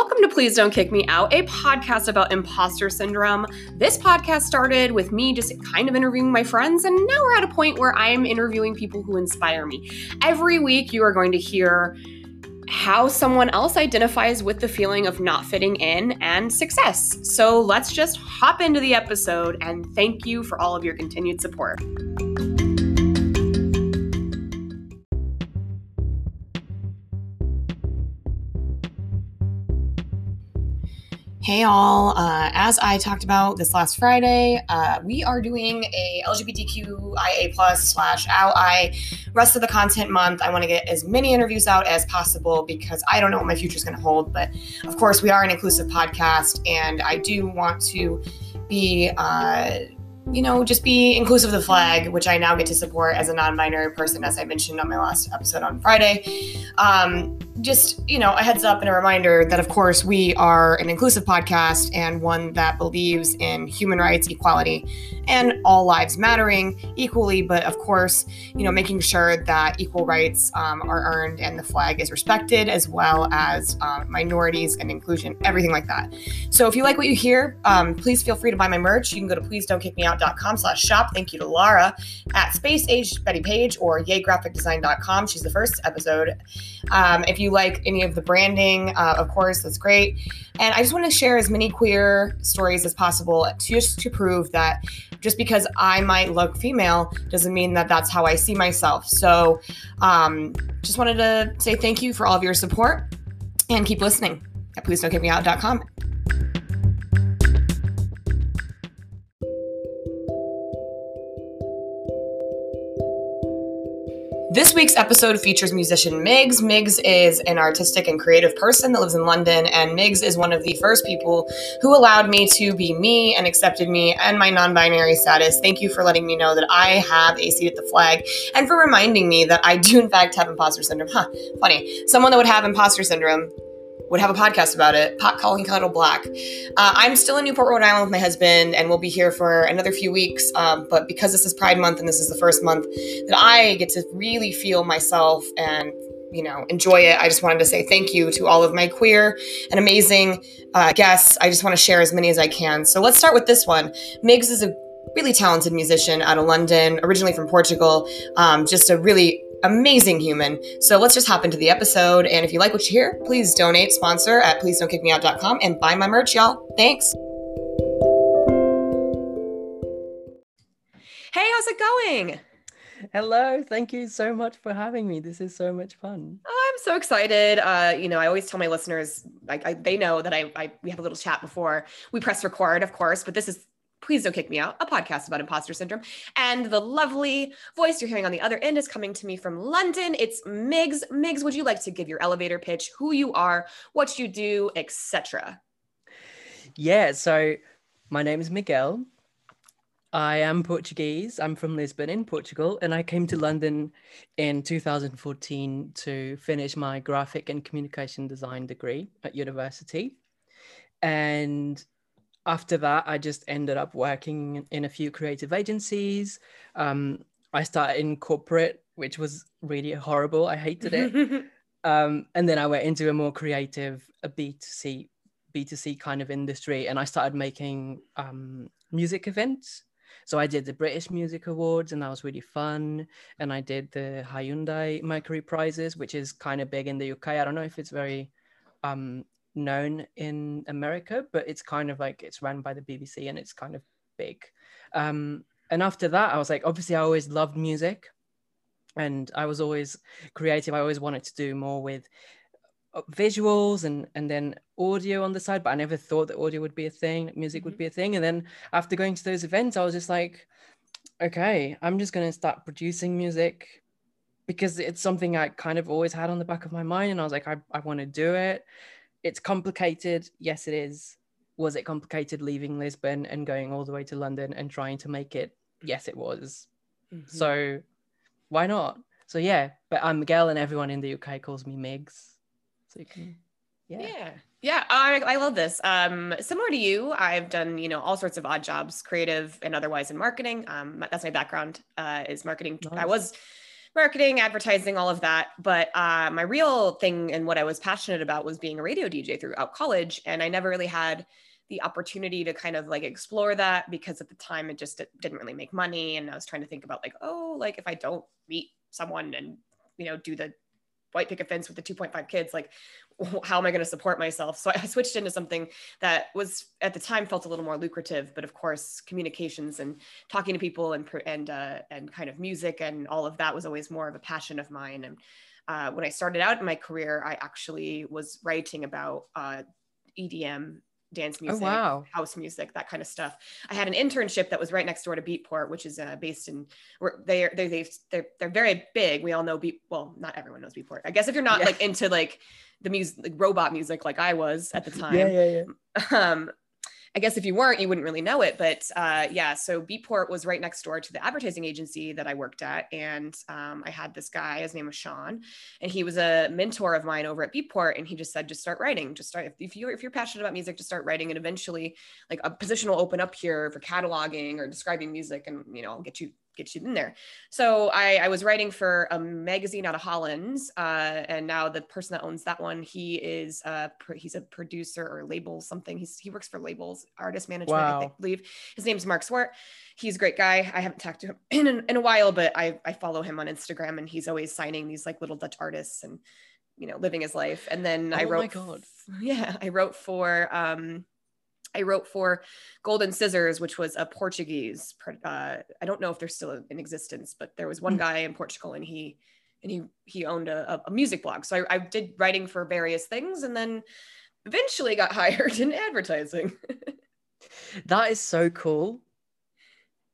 Welcome to Please Don't Kick Me Out, a podcast about imposter syndrome. This podcast started with me just kind of interviewing my friends, and now we're at a point where I'm interviewing people who inspire me. Every week, you are going to hear how someone else identifies with the feeling of not fitting in and success. So let's just hop into the episode, and thank you for all of your continued support. Hey all, uh, as I talked about this last Friday, uh, we are doing a LGBTQIA plus slash ally rest of the content month. I want to get as many interviews out as possible because I don't know what my future is going to hold. But of course, we are an inclusive podcast, and I do want to be uh, you know, just be inclusive of the flag, which I now get to support as a non binary person, as I mentioned on my last episode on Friday. Um, just, you know, a heads up and a reminder that, of course, we are an inclusive podcast and one that believes in human rights, equality, and all lives mattering equally. But of course, you know, making sure that equal rights um, are earned and the flag is respected, as well as um, minorities and inclusion, everything like that. So if you like what you hear, um, please feel free to buy my merch. You can go to please don't kick me out com slash shop. Thank you to Lara at Space Age Betty Page or yaygraphicdesign.com. She's the first episode. Um, if you like any of the branding, uh, of course, that's great. And I just want to share as many queer stories as possible just to prove that just because I might look female doesn't mean that that's how I see myself. So um, just wanted to say thank you for all of your support and keep listening at please This week's episode features musician Migs. Migs is an artistic and creative person that lives in London, and Migs is one of the first people who allowed me to be me and accepted me and my non binary status. Thank you for letting me know that I have a seat at the flag and for reminding me that I do, in fact, have imposter syndrome. Huh, funny. Someone that would have imposter syndrome would have a podcast about it, pot calling Cuddle Black. Uh, I'm still in Newport, Rhode Island with my husband, and we'll be here for another few weeks. Um, but because this is Pride Month and this is the first month that I get to really feel myself and you know enjoy it, I just wanted to say thank you to all of my queer and amazing uh, guests. I just want to share as many as I can. So let's start with this one. Migs is a really talented musician out of London, originally from Portugal. Um, just a really amazing human. So let's just hop into the episode. And if you like what you hear, please donate, sponsor at please don't kick me out.com and buy my merch, y'all. Thanks. Hey, how's it going? Hello, thank you so much for having me. This is so much fun. Oh, I'm so excited. Uh, you know, I always tell my listeners, like, I, they know that I, I, we have a little chat before we press record, of course, but this is Please Don't Kick Me Out, a podcast about imposter syndrome. And the lovely voice you're hearing on the other end is coming to me from London. It's Migs. Migs, would you like to give your elevator pitch, who you are, what you do, etc.? Yeah, so my name is Miguel. I am Portuguese. I'm from Lisbon in Portugal, and I came to London in 2014 to finish my graphic and communication design degree at university. And after that, I just ended up working in a few creative agencies. Um, I started in corporate, which was really horrible. I hated it. um, and then I went into a more creative, a B2C, B2C kind of industry, and I started making um, music events. So I did the British Music Awards, and that was really fun. And I did the Hyundai Mercury Prizes, which is kind of big in the UK. I don't know if it's very um, known in America, but it's kind of like it's run by the BBC and it's kind of big. Um, and after that, I was like, obviously, I always loved music and I was always creative. I always wanted to do more with uh, visuals and and then audio on the side but i never thought that audio would be a thing music would mm-hmm. be a thing and then after going to those events i was just like okay i'm just going to start producing music because it's something i kind of always had on the back of my mind and i was like i, I want to do it it's complicated. Yes, it is. Was it complicated leaving Lisbon and going all the way to London and trying to make it? Yes, it was. Mm-hmm. So why not? So yeah, but I'm Miguel and everyone in the UK calls me Migs. So you can, yeah. Yeah. Yeah, I, I love this. Um, similar to you, I've done you know all sorts of odd jobs, creative and otherwise in marketing. Um, that's my background uh, is marketing. Nice. I was marketing, advertising, all of that. But uh, my real thing and what I was passionate about was being a radio DJ throughout college. And I never really had the opportunity to kind of like explore that because at the time it just didn't really make money. And I was trying to think about like, oh, like if I don't meet someone and, you know, do the white picket fence with the 2.5 kids like how am i going to support myself? So i switched into something that was at the time felt a little more lucrative but of course communications and talking to people and and uh, and kind of music and all of that was always more of a passion of mine. And uh, when i started out in my career i actually was writing about uh, edm dance oh, music, oh, wow. house music, that kind of stuff. I had an internship that was right next door to Beatport, which is uh, based in where they they they they're, they're very big. We all know Beat. Well, not everyone knows Beatport. I guess if you're not yeah. like into like the music, like robot music, like I was at the time. Yeah, yeah, yeah. Um, I guess if you weren't, you wouldn't really know it. But uh, yeah, so Beatport was right next door to the advertising agency that I worked at. And um, I had this guy, his name was Sean, and he was a mentor of mine over at Beatport. And he just said, just start writing, just start. If, you're, if you're passionate about music, just start writing. And eventually like a position will open up here for cataloging or describing music. And, you know, I'll get you get you in there. So I, I was writing for a magazine out of Holland, uh, and now the person that owns that one, he is a, he's a producer or label something. He's he works for labels, artist management, wow. I believe. His name's Mark Swart. He's a great guy. I haven't talked to him in, in a while, but I, I follow him on Instagram, and he's always signing these like little Dutch artists and you know living his life. And then oh I wrote, yeah, I wrote for um, I wrote for Golden Scissors, which was a Portuguese. Uh, I don't know if they're still in existence, but there was one hmm. guy in Portugal, and he and he he owned a, a music blog. So I, I did writing for various things, and then eventually got hired in advertising. that is so cool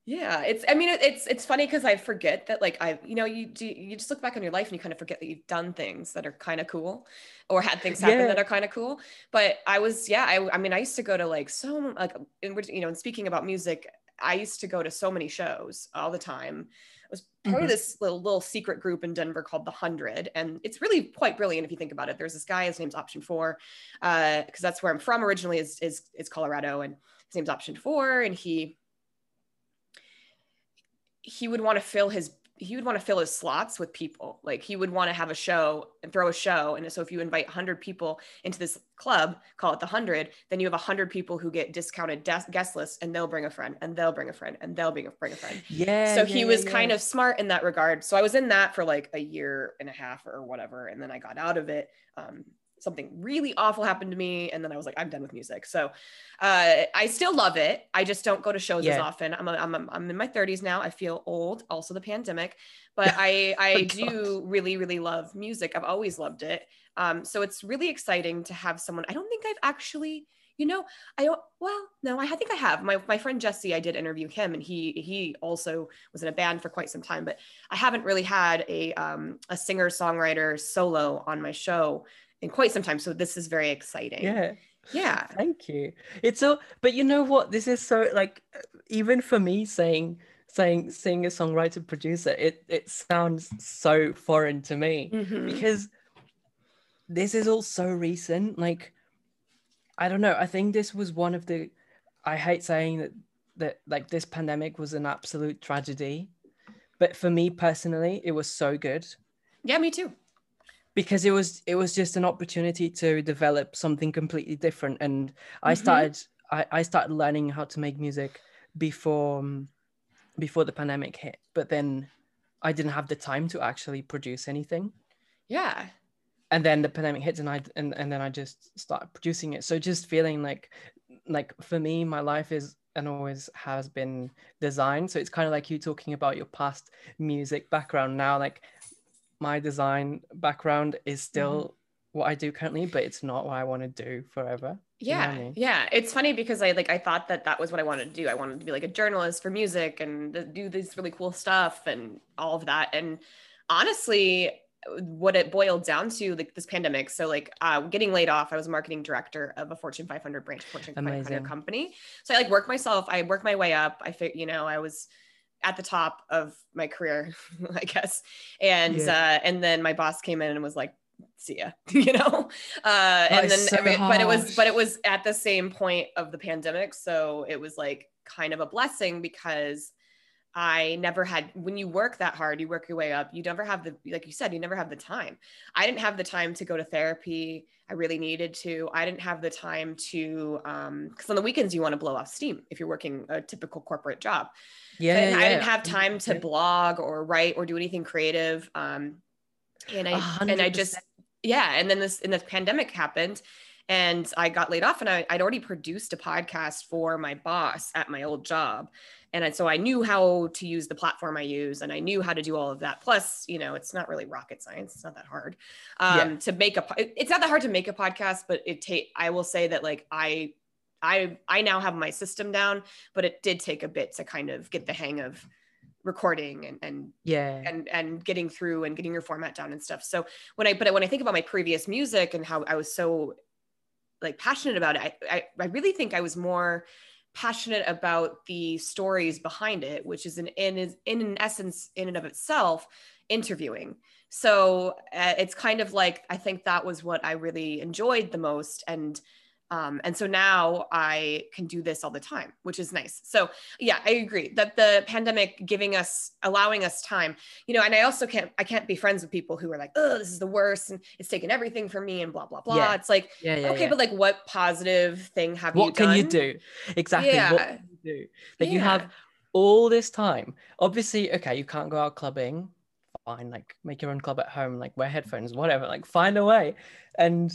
yeah, it's. I mean, it's it's funny because I forget that, like, I, you know, you do you just look back on your life and you kind of forget that you've done things that are kind of cool, or had things happen yeah. that are kind of cool. But I was, yeah, I, I mean, I used to go to like so like, in, you know, and speaking about music, I used to go to so many shows all the time. It was part mm-hmm. of this little little secret group in Denver called the Hundred, and it's really quite brilliant if you think about it. There's this guy, his name's Option Four, because uh, that's where I'm from originally. Is is is Colorado, and his name's Option Four, and he he would want to fill his he would want to fill his slots with people. Like he would want to have a show and throw a show. And so if you invite 100 people into this club, call it the 100, then you have 100 people who get discounted des- guest lists and they'll bring a friend and they'll bring a friend and they'll bring a, bring a friend. Yeah. So yeah, he was yeah, kind of smart in that regard. So I was in that for like a year and a half or whatever. And then I got out of it. Um, something really awful happened to me and then i was like i'm done with music. So uh, i still love it. I just don't go to shows yeah. as often. I'm, a, I'm, a, I'm in my 30s now. I feel old also the pandemic but i i oh, do really really love music. I've always loved it. Um, so it's really exciting to have someone i don't think i've actually you know i don't well no i think i have. My, my friend jesse i did interview him and he he also was in a band for quite some time but i haven't really had a um, a singer songwriter solo on my show in quite some time. So this is very exciting. Yeah. Yeah. Thank you. It's so, but you know what? This is so like, even for me saying, saying, singer, songwriter, producer, it, it sounds so foreign to me mm-hmm. because this is all so recent. Like, I don't know. I think this was one of the, I hate saying that, that like this pandemic was an absolute tragedy. But for me personally, it was so good. Yeah, me too because it was it was just an opportunity to develop something completely different. And i mm-hmm. started I, I started learning how to make music before um, before the pandemic hit. But then i didn't have the time to actually produce anything. Yeah. And then the pandemic hits and i and, and then i just started producing it. So just feeling like like for me my life is and always has been designed. So it's kind of like you talking about your past music background now. Like my design background is still mm-hmm. what I do currently, but it's not what I want to do forever. Yeah. You know I mean? Yeah. It's funny because I like, I thought that that was what I wanted to do. I wanted to be like a journalist for music and do this really cool stuff and all of that. And honestly, what it boiled down to like this pandemic so like uh, getting laid off i was marketing director of a fortune 500 branch fortune Amazing. 500 company so i like worked myself i worked my way up i fit you know i was at the top of my career, I guess. And yeah. uh, and then my boss came in and was like, "See ya," you know. Uh, and then, so but it was but it was at the same point of the pandemic, so it was like kind of a blessing because I never had when you work that hard, you work your way up, you never have the like you said, you never have the time. I didn't have the time to go to therapy. I really needed to. I didn't have the time to um because on the weekends you want to blow off steam if you're working a typical corporate job. Yeah, yeah, I didn't have time to blog or write or do anything creative. Um and I hundred and I just yeah, and then this and the pandemic happened and I got laid off and I, I'd already produced a podcast for my boss at my old job. And I- so I knew how to use the platform I use and I knew how to do all of that. Plus, you know, it's not really rocket science. It's not that hard um, Yeah. to make a, it's not that hard to make a podcast, but it take, I will say that like I, I, I now have my system down, but it did take a bit to kind of get the hang of recording and, and yeah. and and getting through and getting your format down and stuff. So when I but when I think about my previous music and how I was so like passionate about it, I I, I really think I was more passionate about the stories behind it, which is an in is in an essence in and of itself interviewing. So uh, it's kind of like I think that was what I really enjoyed the most and um, and so now I can do this all the time, which is nice. So yeah, I agree that the pandemic giving us, allowing us time, you know, and I also can't, I can't be friends with people who are like, oh, this is the worst and it's taken everything from me and blah, blah, blah. Yeah. It's like, yeah, yeah, okay, but like what positive thing have you done? what can you do? Exactly. What Yeah. can you do? Like you have all this time. Obviously, okay, you can't go out clubbing. Fine, like make your own club at home, like wear headphones, whatever. Like find a way. And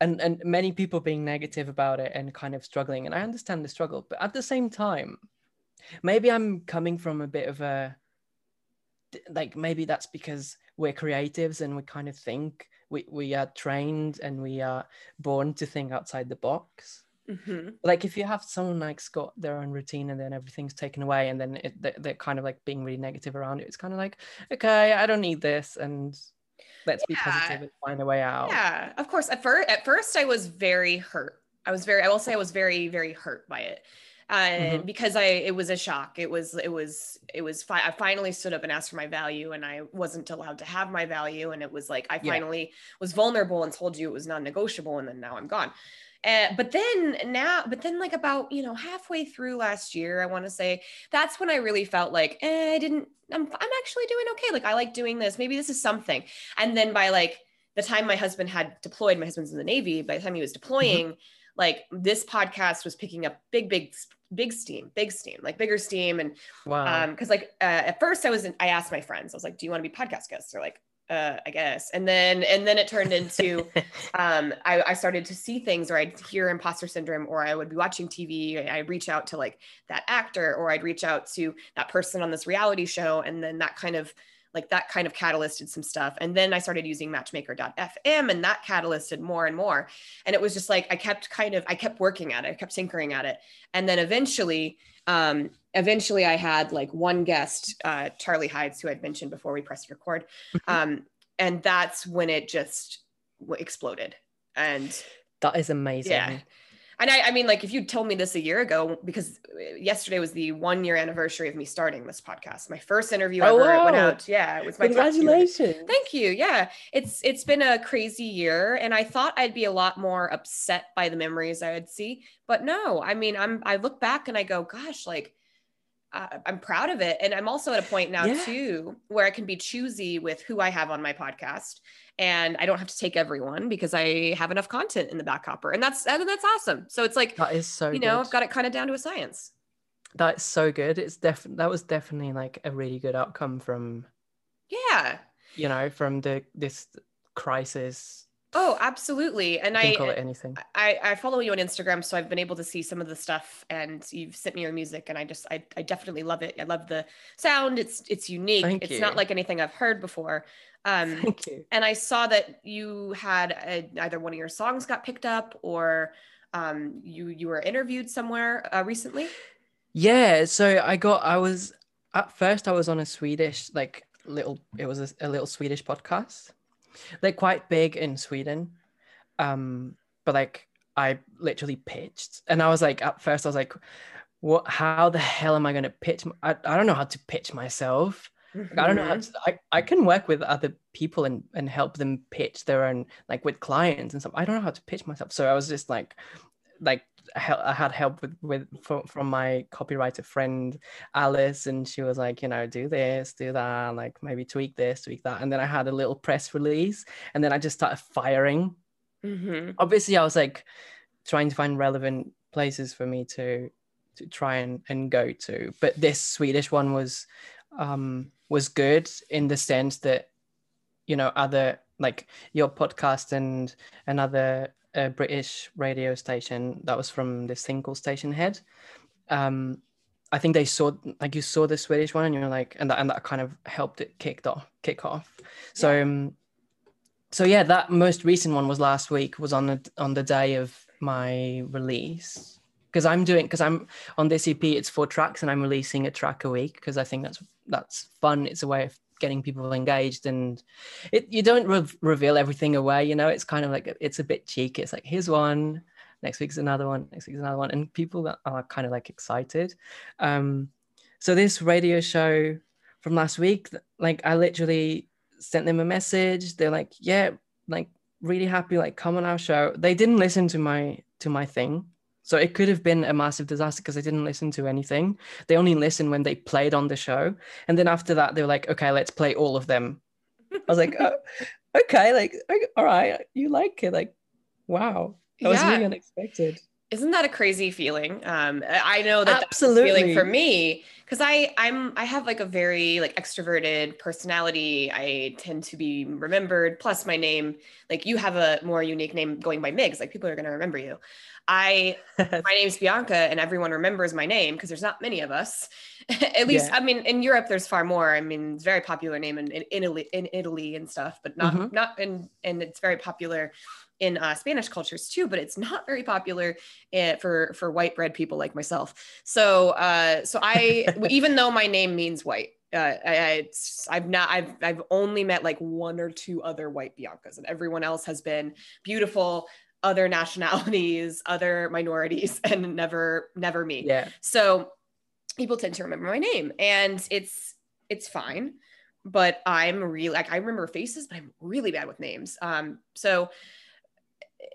and and many people being negative about it and kind of struggling. And I understand the struggle, but at the same time, maybe I'm coming from a bit of a like maybe that's because we're creatives and we kind of think we, we are trained and we are born to think outside the box Mhm. like if you have someone like's got their own routine and then everything's taken away and then it, they're kind of like being really negative around it it's kind of like okay i don't need this and let's be Yeah. positive and find a way out Yeah, of course. At first, at first, I was very hurt. I was very, I will say, I was very, very hurt by it, uh, Mhm. because I, it was a shock. It was, it was, it was. Fi- I finally stood up and asked for my value, and I wasn't allowed to have my value, and it was like I Yeah. finally was vulnerable and told you it was non-negotiable, and then now I'm gone. Uh, but then now, but then like about you know halfway through last year, I want to say that's when I really felt like eh, I didn't. I'm, I'm actually doing okay. Like I like doing this. Maybe this is something. And then by like the time my husband had deployed, my husband's in the Navy, by the time he was deploying, like this podcast was picking up big, big, big steam, big steam, like bigger steam. And wow um, cause like uh, at first I was I asked my friends, I was like, do you want to be podcast guests? They're like, uh, I guess. And then, and then it turned into, um, I, I started to see things or I'd hear imposter syndrome or I would be watching TV. I'd reach out to like that actor or I'd reach out to that person on this reality show. And then that kind of like that kind of catalysted some stuff. And then I started using matchmaker.fm and that catalysted more and more. And it was just like, I kept kind of, I kept working at it. I kept tinkering at it. And then eventually, um, eventually I had like one guest, uh, Charlie Hides, who I'd mentioned before we pressed record. Um, and that's when it just exploded. And that is amazing yeah. And I, I mean, like, if you told me this a year ago, because uh, yesterday was the one year anniversary of me starting this podcast, my first interview Oh, ever it went out. Yeah, it was my congratulations Thank you. Yeah, it's it's been a crazy year, and I thought I'd be a lot more upset by the memories I would see, but no. I mean, I'm I look back and I go, gosh, like uh, I'm proud of it, and I'm also at a point now Yeah. too where I can be choosy with who I have on my podcast, and I don't have to take everyone because I have enough content in the back hopper, and that's and that's awesome. So it's like that is so you know good. I've got it kind of down to a science. that's so good it's definitely that was definitely like a really good outcome from Yeah. you know from the this crisis Oh, absolutely. And I call it anything I, I follow you on Instagram, so I've been able to see some of the stuff, and you've sent me your music, and I just I, I definitely love it. I love the sound. It's it's unique. Thank it's you. not like anything I've heard before. Um, thank you and I saw that you had a, either one of your songs got picked up, or um, you you were interviewed somewhere uh, recently. Yeah, so I got I was at first I was on a Swedish like little it was a, a little Swedish podcast. They're quite big in Sweden. Um but like I literally pitched and I was like at first I was like what how the hell am I going to pitch I, I don't know how to pitch myself. Like, I don't know how Mhm. to, I, I can work with other people and and help them pitch their own like with clients and stuff. I don't know how to pitch myself. So I was just like like I had help with with from, from my copywriter friend Alice, and she was like, you know, do this, do that, like maybe tweak this, tweak that, and then I had a little press release, and then I just started firing. Mm-hmm. Obviously, I was like trying to find relevant places for me to to try and, and go to, but this Swedish one was um was good in the sense that you know other like your podcast and another uh, British radio station that was from this thing called Stationhead. Um, I think they saw like you saw the Swedish one and you're like and that and that kind of helped it kicked off kick off. So yeah. um so yeah, that most recent one was last week was on the on the day of my release because I'm doing because I'm on this EP it's four tracks and I'm releasing a track a week because I think that's that's fun. It's a way of getting people engaged and it you don't re- reveal everything away you know? It's kind of like it's a bit cheeky. It's like here's one next week's another one next week's another one and people are kind of like excited. Um so this radio show from last week like i literally sent them a message. They're like yeah like really happy like come on our show. They didn't listen to my to my thing so it could have been a massive disaster because they didn't listen to anything. They only listened when they played on the show. And then after that, they were like, okay, let's play all of them. I was like, oh, okay, like, all right, you like it. Like, wow. That was yeah. really unexpected. Isn't that a crazy feeling? Um, I know that Absolutely. that's feeling for me because I I'm I have like a very like extroverted personality. I tend to be remembered. Plus, my name like you have a more unique name going by Migs. Like people are gonna remember you. I my name's Bianca and everyone remembers my name because there's not many of us. At least yeah. I mean in Europe there's far more. I mean it's a very popular name in, in Italy in Italy and stuff, but not mm-hmm. not in and it's very popular in uh, Spanish cultures too, but it's not very popular uh, for for white bread people like myself. So uh, so I even though my name means white, uh, I, have not I've I've only met like one or two other white Biancas, and everyone else has been beautiful, other nationalities, other minorities, and never never me. Yeah. So people tend to remember my name, and it's it's fine. But I'm really like I remember faces, but I'm really bad with names. Um, so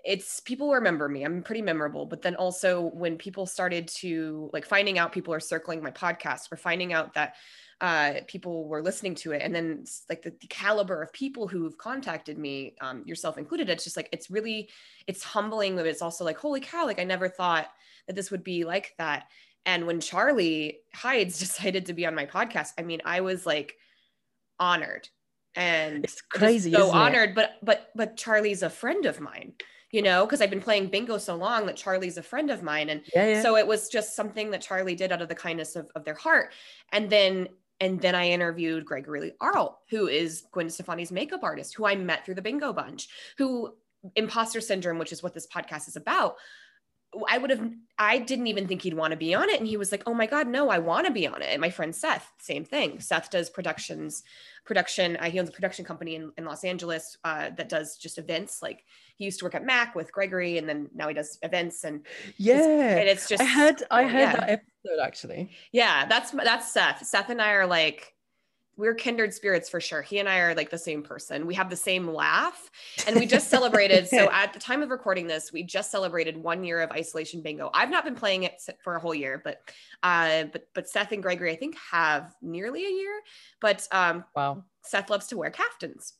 it's people remember me. I'm pretty memorable. But then also when people started to like finding out people are circling my podcast or finding out that uh, people were listening to it and then like the, the, caliber of people who've contacted me um, yourself included it's just like it's really it's humbling but it's also like holy cow like i never thought that this would be like that and when charlie hides decided to be on my podcast i mean i was like honored and it's crazy so honored it? but but but charlie's a friend of mine you know, because I've been playing bingo so long that Charlie's a friend of mine. And yeah, yeah. so it was just something that Charlie did out of the kindness of, of their heart. And then and then I interviewed Gregory Arlt, who is Gwen Stefani's makeup artist, who I met through the bingo bunch, who imposter syndrome, which is what this podcast is about. I would have, I didn't even think he'd want to be on it. And he was like, oh my God, no, I want to be on it. And my friend Seth, same thing. Seth does productions, production. Uh, he owns a production company in, in Los Angeles uh, that does just events. Like he used to work at Mac with Gregory and then now he does events. And yeah, it's, and it's just, I heard, I heard yeah. that episode actually. Yeah, that's, that's Seth. Seth and I are like, we're kindred spirits for sure. He and I are like the same person. We have the same laugh. And we just celebrated. so at the time of recording this, we just celebrated one year of isolation bingo. I've not been playing it for a whole year, but uh but but Seth and Gregory, I think, have nearly a year. But um wow, Seth loves to wear caftans.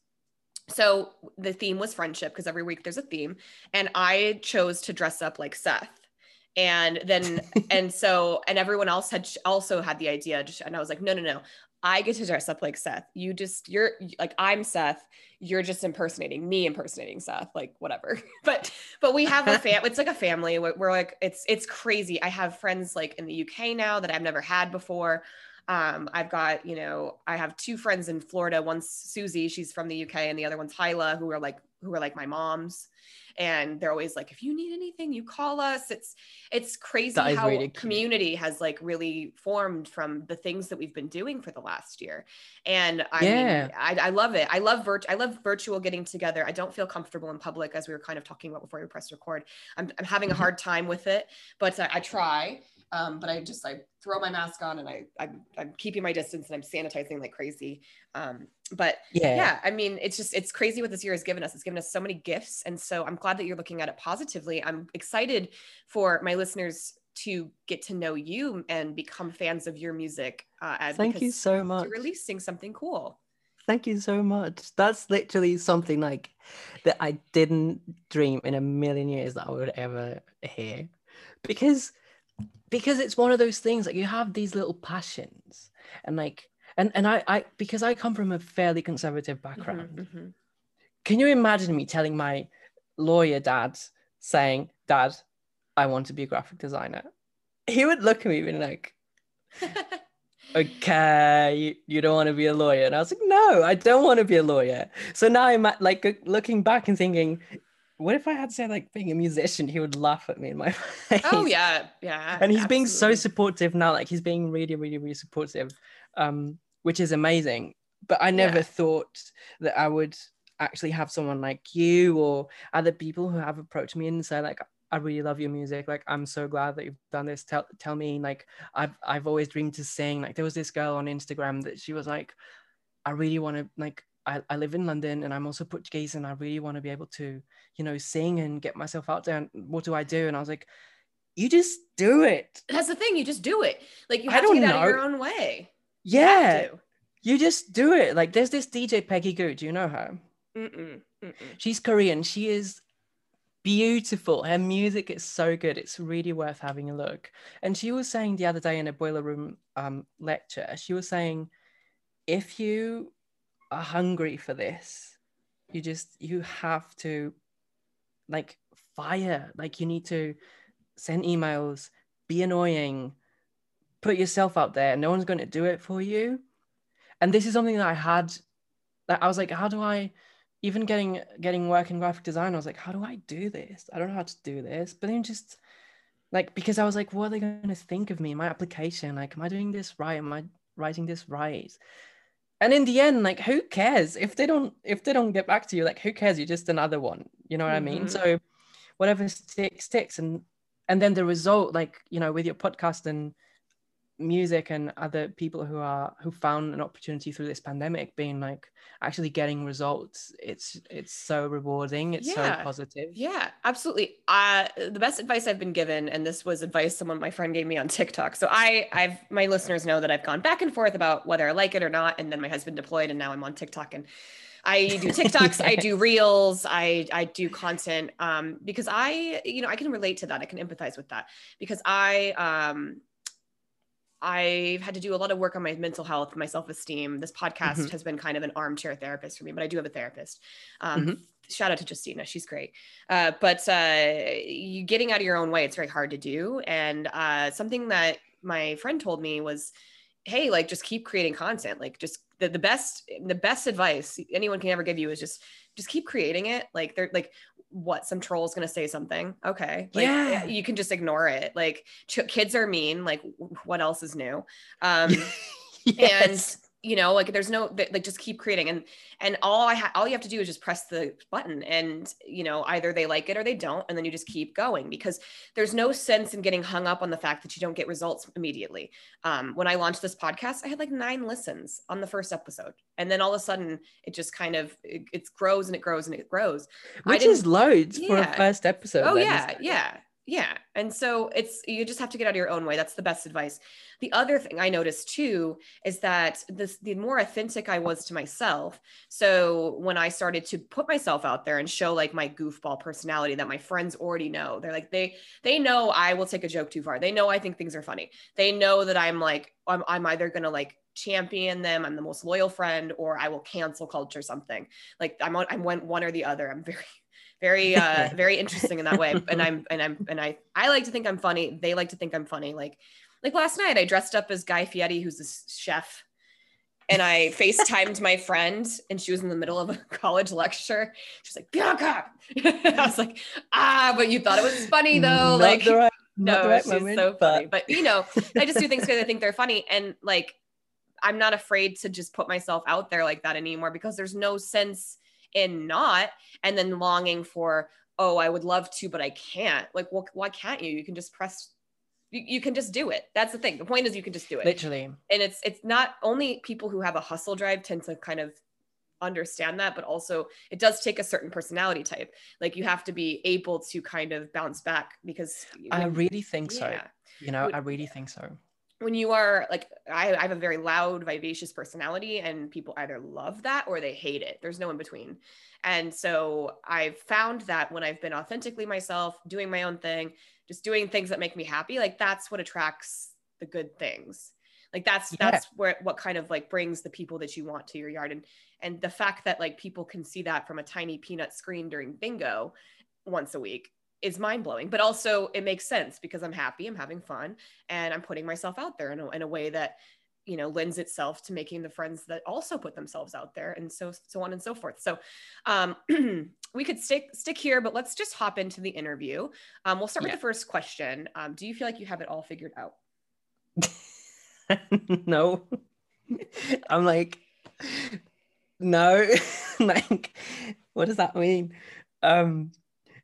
So the theme was friendship because every week there's a theme. And I chose to dress up like Seth and then and so and everyone else had also had the idea and i was like no no no I get to dress up like Seth. You just, you're like, I'm Seth. You're just impersonating me, impersonating Seth, like whatever. but, but we have a fam. it's like a family. We're, we're, like, it's, it's crazy. I have friends like in the UK now that I've never had before. Um, I've got, you know, I have two friends in Florida. One's Susie, she's from the UK, and the other one's Hyla, who are like, who are like my moms and they're always like if you need anything you call us. It's it's crazy how community has like really formed from the things that we've been doing for the last year. And i yeah. mean I, I love it. I love virt- i love virtual getting together. I don't feel comfortable in public as we were kind of talking about before we press record. I'm, I'm having a mm-hmm. hard time with it but I, I try Um, but I just I throw my mask on and I I'm, I'm keeping my distance and I'm sanitizing like crazy. Um, but Yeah. yeah, I mean, it's just it's crazy what this year has given us. It's given us so many gifts, and so I'm glad that you're looking at it positively. I'm excited for my listeners to get to know you and become fans of your music. Uh, as- Thank you so much. You're releasing something cool. Thank you so much. That's literally something like that I didn't dream in a million years that I would ever hear. Because because it's one of those things like you have these little passions and like and and I I because I come from a fairly conservative background. Mhm, mhm. Can you imagine me telling my lawyer dad saying, "Dad, I want to be a graphic designer." He would look at me and be like, okay, you, you don't want to be a lawyer. And I was like, no, I don't want to be a lawyer. So now I'm at, like looking back and thinking, what if I had said like being a musician? He would laugh at me in my face. oh yeah, yeah. And he's being so supportive now. Like he's being really, really, really supportive, um, which is amazing. But I never Yeah. thought that I would actually have someone like you or other people who have approached me and say like, I really love your music. Like, I'm so glad that you've done this. Tell tell me, like, I've I've always dreamed to sing. Like, there was this girl on Instagram that she was like, I really want to like. I, I live in London and I'm also Portuguese and I really want to be able to, you know, sing and get myself out there. And what do I do? And I was like, you just do it. That's the thing. You just do it. Like you have to get out of your own way. Yeah, to. you just do it. Like, there's this DJ Peggy Gou. Do you know her? Mm-mm, mm-mm. She's Korean. She is beautiful. Her music is so good. It's really worth having a look. And she was saying the other day in a boiler room um, lecture, she was saying, if you are hungry for this, you just you have to like fire. Like you need to send emails, be annoying, put yourself out there. No one's going to do it for you. And this is something that I had. That I was like, how do I? even getting getting work in graphic design, I was like, how do I do this? I don't know how to do this. But then just like because I was like, what are they going to think of me? My application, like, am I doing this right? Am I writing this right? And in the end, like, who cares if they don't if they don't get back to you? Like, who cares? You're just another one. You know what I mean? Mhm. So whatever sticks sticks, and and then the result, like you know, with your podcast and music and other people who are who found an opportunity through this pandemic being like actually getting results it's it's so rewarding it's Yeah. so positive Yeah, absolutely. Uh, the best advice I've been given, and this was advice someone my friend gave me on TikTok. So I, I've my listeners know that I've gone back and forth about whether I like it or not, and then my husband deployed, and now I'm on TikTok, and I do TikToks, I do reels, I I do content, um, because I, you know, I can relate to that, I can empathize with that, because I, um, I've had to do a lot of work on my mental health, my self esteem. This podcast Mhm. has been kind of an armchair therapist for me, but I do have a therapist. Um, Mhm. Shout out to Justina, she's great. Uh, but uh, you getting out of your own way, it's very hard to do. And uh, something that my friend told me was, "Hey, like just keep creating content. Like just the, the best the best advice anyone can ever give you is just just keep creating it. Like they're like." What some troll is gonna say something? Okay, like Yeah. you can just ignore it. Like ch- kids are mean. Like what else is new? Um, Yes. and you know like there's no like just keep creating. And and all i ha- all you have to do is just press the button and you know either they like it or they don't. And then you just keep going because there's no sense in getting hung up on the fact that you don't get results immediately. Um, when i launched this podcast i had like nine listens on the first episode. And then all of a sudden it just kind of it, it grows and it grows and it grows. Which is loads for a first episode Oh yeah, yeah, yeah. And so it's you just have to get out of your own way. That's the best advice. The other thing I noticed too is that this the more authentic I was to myself. So when I started to put myself out there and show like my goofball personality that my friends already know, they're like they they know I will take a joke too far. They know I think things are funny. They know that I'm like I'm I'm either gonna like champion them. I'm the most loyal friend, or I will cancel culture something. Like I'm on, I'm one one or the other. I'm very very uh very interesting in that way. And i'm and i'm and i i like to think i'm funny. They like to think i'm funny. Like like last night i dressed up as guy fieri who's this chef and i facetimed my friend and she was in the middle of a college lecture. She's like bianca! I was like ah but you thought it was funny though. Not like the right, not no the right she's moment, so but- funny. But you know i just do things because i think they're funny. And like i'm not afraid to just put myself out there like that anymore because there's no sense in not and then longing for oh i would love to but i can't like well, why can't you you can just press You, you can just do it. That's the thing. The point is you can just do it. Literally. And it's it's not only people who have a hustle drive tend to kind of understand that, but also it does take a certain personality type. Like you have to be able to kind of bounce back because I really think so. You know, I really think so. When you are like I, I have a very loud vivacious personality and people either love that or they hate it. There's no in between. And so i've found that when i've been authentically myself doing my own thing just doing things that make me happy like that's what attracts the good things. Like that's Yeah. that's where what kind of like brings the people that you want to your yard. And and the fact that like people can see that from a tiny peanut screen during bingo once a week is mind blowing, but also it makes sense because I'm happy, I'm having fun, and I'm putting myself out there in a, in a way that you know lends itself to making the friends that also put themselves out there, and so so on and so forth. So um, we could stick stick here, but let's just hop into the interview. Um, we'll start Yeah. with the first question. Um, do you feel like you have it all figured out? no. I'm like, no. like, what does that mean? Um,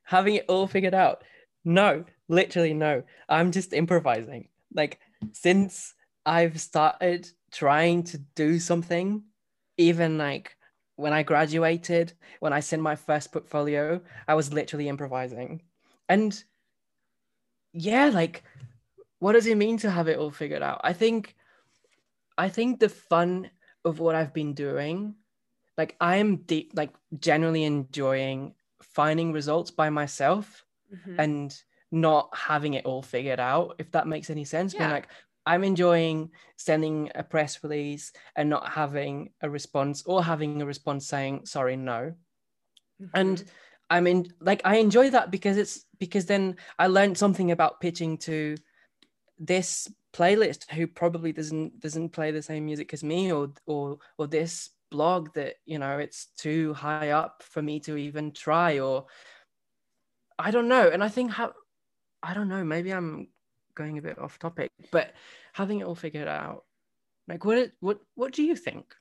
having it all figured out. No, literally no. I'm just improvising. Like, since I've started trying to do something, even like when I graduated, when I sent my first portfolio, I was literally improvising. And yeah, like, what does it mean to have it all figured out? I think I think the fun of what I've been doing, like I'm deep, like generally enjoying finding results by myself Mhm. and not having it all figured out, if that makes any sense. Being Yeah. like, I'm enjoying sending a press release and not having a response or having a response saying, sorry, no. And Mhm. I mean, like I enjoy that because it's because then I learned something about pitching to this playlist who probably doesn't doesn't play the same music as me or or or this blog that you know it's too high up for me to even try or I don't know. And I think how I don't know maybe I'm going a bit off topic but having it all figured out like what what what do you think?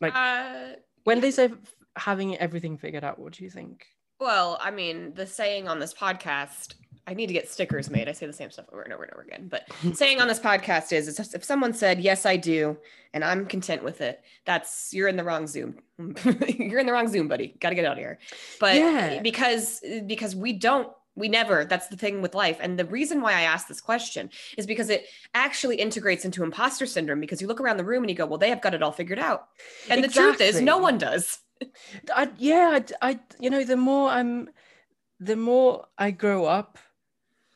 Like uh, when they say having everything figured out what do you think? Well, I mean, the saying on this podcast, I need to get stickers made. I say the same stuff over and over and over again. But saying on this podcast is, is if someone said, yes, I do, and I'm content with it, that's you're in the wrong Zoom. you're in the wrong Zoom, buddy. Got to get out of here. But Yeah. because because we don't we never that's the thing with life and the reason why i asked this question is because it actually integrates into imposter syndrome because you look around the room and you go well they have got it all figured out and the truth is no one does I, yeah, I, I, you know, the more I'm, the more I grow up,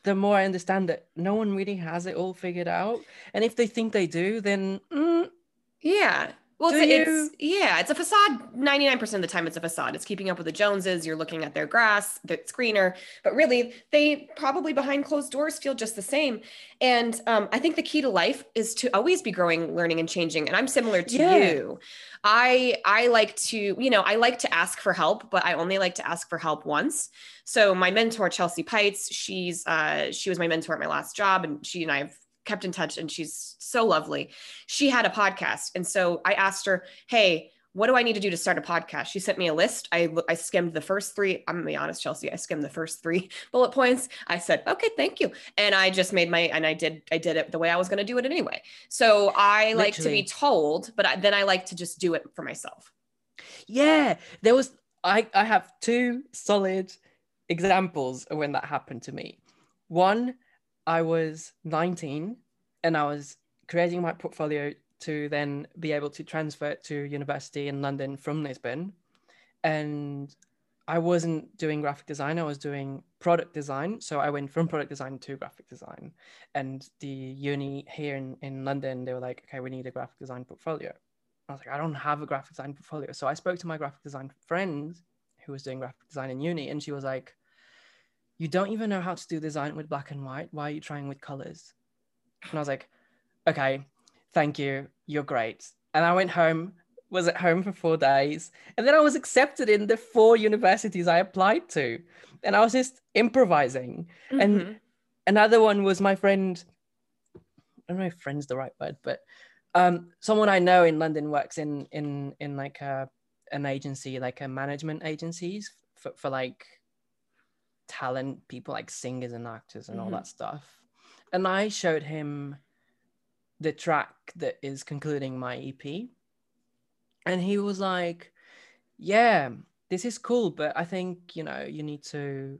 the more I understand that no one really has it all figured out. And if they think they do, then mm, Yeah. Well, it's, it's yeah, it's a facade. Ninety nine percent of the time, it's a facade. It's keeping up with the Joneses. You're looking at their grass, the screener, but really, they probably behind closed doors feel just the same. And um, I think the key to life is to always be growing, learning, and changing. And I'm similar to Yeah. you. I I like to, you know, I like to ask for help, but I only like to ask for help once. So my mentor Chelsea Pites, she's uh, she was my mentor at my last job, and she and I have kept in touch, and she's so lovely. She had a podcast and so i asked her hey what do i need to do to start a podcast? She sent me a list. I i skimmed the first three i'm gonna be honest chelsea i skimmed the first three bullet points. I said okay thank you and i just made my and i did i did it the way i was going to do it anyway. So i like to be told but I, then i like to just do it for myself. Yeah, there was, I, I have two solid examples of when that happened to me. One, I was 19 and I was creating my portfolio to then be able to transfer to university in London from Lisbon. And I wasn't doing graphic design, I was doing product design. So I went from product design to graphic design. And the uni here in, in London, they were like, okay, we need a graphic design portfolio. I was like, I don't have a graphic design portfolio. So I spoke to my graphic design friend who was doing graphic design in uni, and she was like, You don't even know how to do design with black and white. Why are you trying with colors? And I was like, Okay, thank you. You're great. And I went home, was at home for four days, and then I was accepted in the four universities I applied to. And I was just improvising. And Mhm. another one was my friend i don't know if friend's the right word but um someone i know in london works in in in like a an agency like a management agencies for, for like talent people like singers and actors and all Mhm. that stuff and I showed him the track that is concluding my EP. And he was like, Yeah, this is cool, but I think, you know, you need to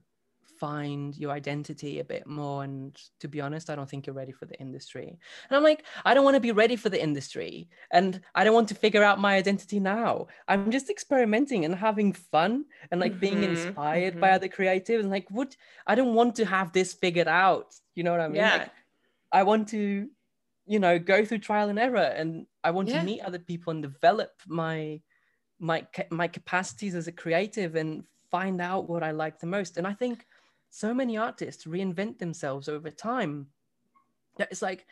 find your identity a bit more. And to be honest, I don't think you're ready for the industry. And I'm like, I don't want to be ready for the industry. And I don't want to figure out my identity now. I'm just experimenting and having fun and like being Mhm, inspired by mhm. other creatives. And like, what I don't want to have this figured out. You know what I mean? Yeah. Like, I want to, you know, go through trial and error and I want Yeah. to meet other people and develop my my my capacities as a creative and find out what I like the most. And I think so many artists reinvent themselves over time. That it's like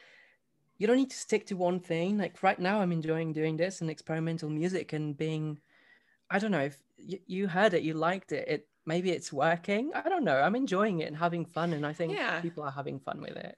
you don't need to stick to one thing. Like right now, I'm enjoying doing this and experimental music and being. I don't know if you, you heard it, you liked it. It maybe it's working. I don't know. I'm enjoying it and having fun, and I think Yeah. people are having fun with it.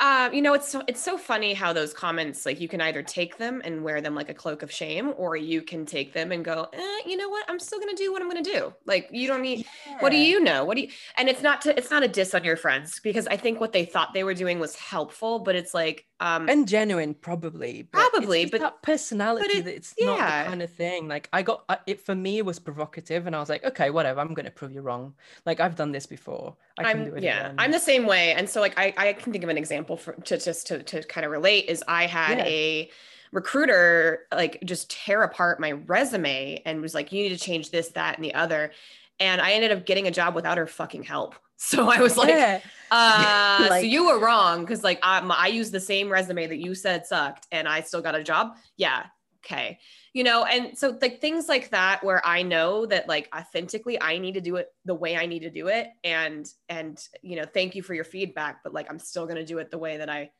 Uh, you know, it's so it's so funny how those comments like you can either take them and wear them like a cloak of shame, or you can take them and go, eh, you know what, I'm still gonna do what I'm gonna do. Like you don't need. What do you know? What do you? And it's not to it's not a diss on your friends because I think what they thought they were doing was helpful, but it's like, um, and genuine probably but Probably, but- that personality it- that it's not yeah. the kind of thing like i got it for me it was provocative and i was like okay whatever i'm gonna prove you wrong like i've done this before i can do I'm it yeah, again. I'm the same way. And so like I, I can think of an example for to just to, to kind of relate is I had Yeah. a recruiter like just tear apart my resume and was like, you need to change this, that, and the other. And I ended up getting a job without her fucking help. So I was like, yeah uh, so you were wrong because like I'm I used the same resume that you said sucked and I still got a job. Yeah. Okay. You know, and so like things like that where I know that like authentically I need to do it the way I need to do it. And, and, you know, thank you for your feedback, but like I'm still going to do it the way that I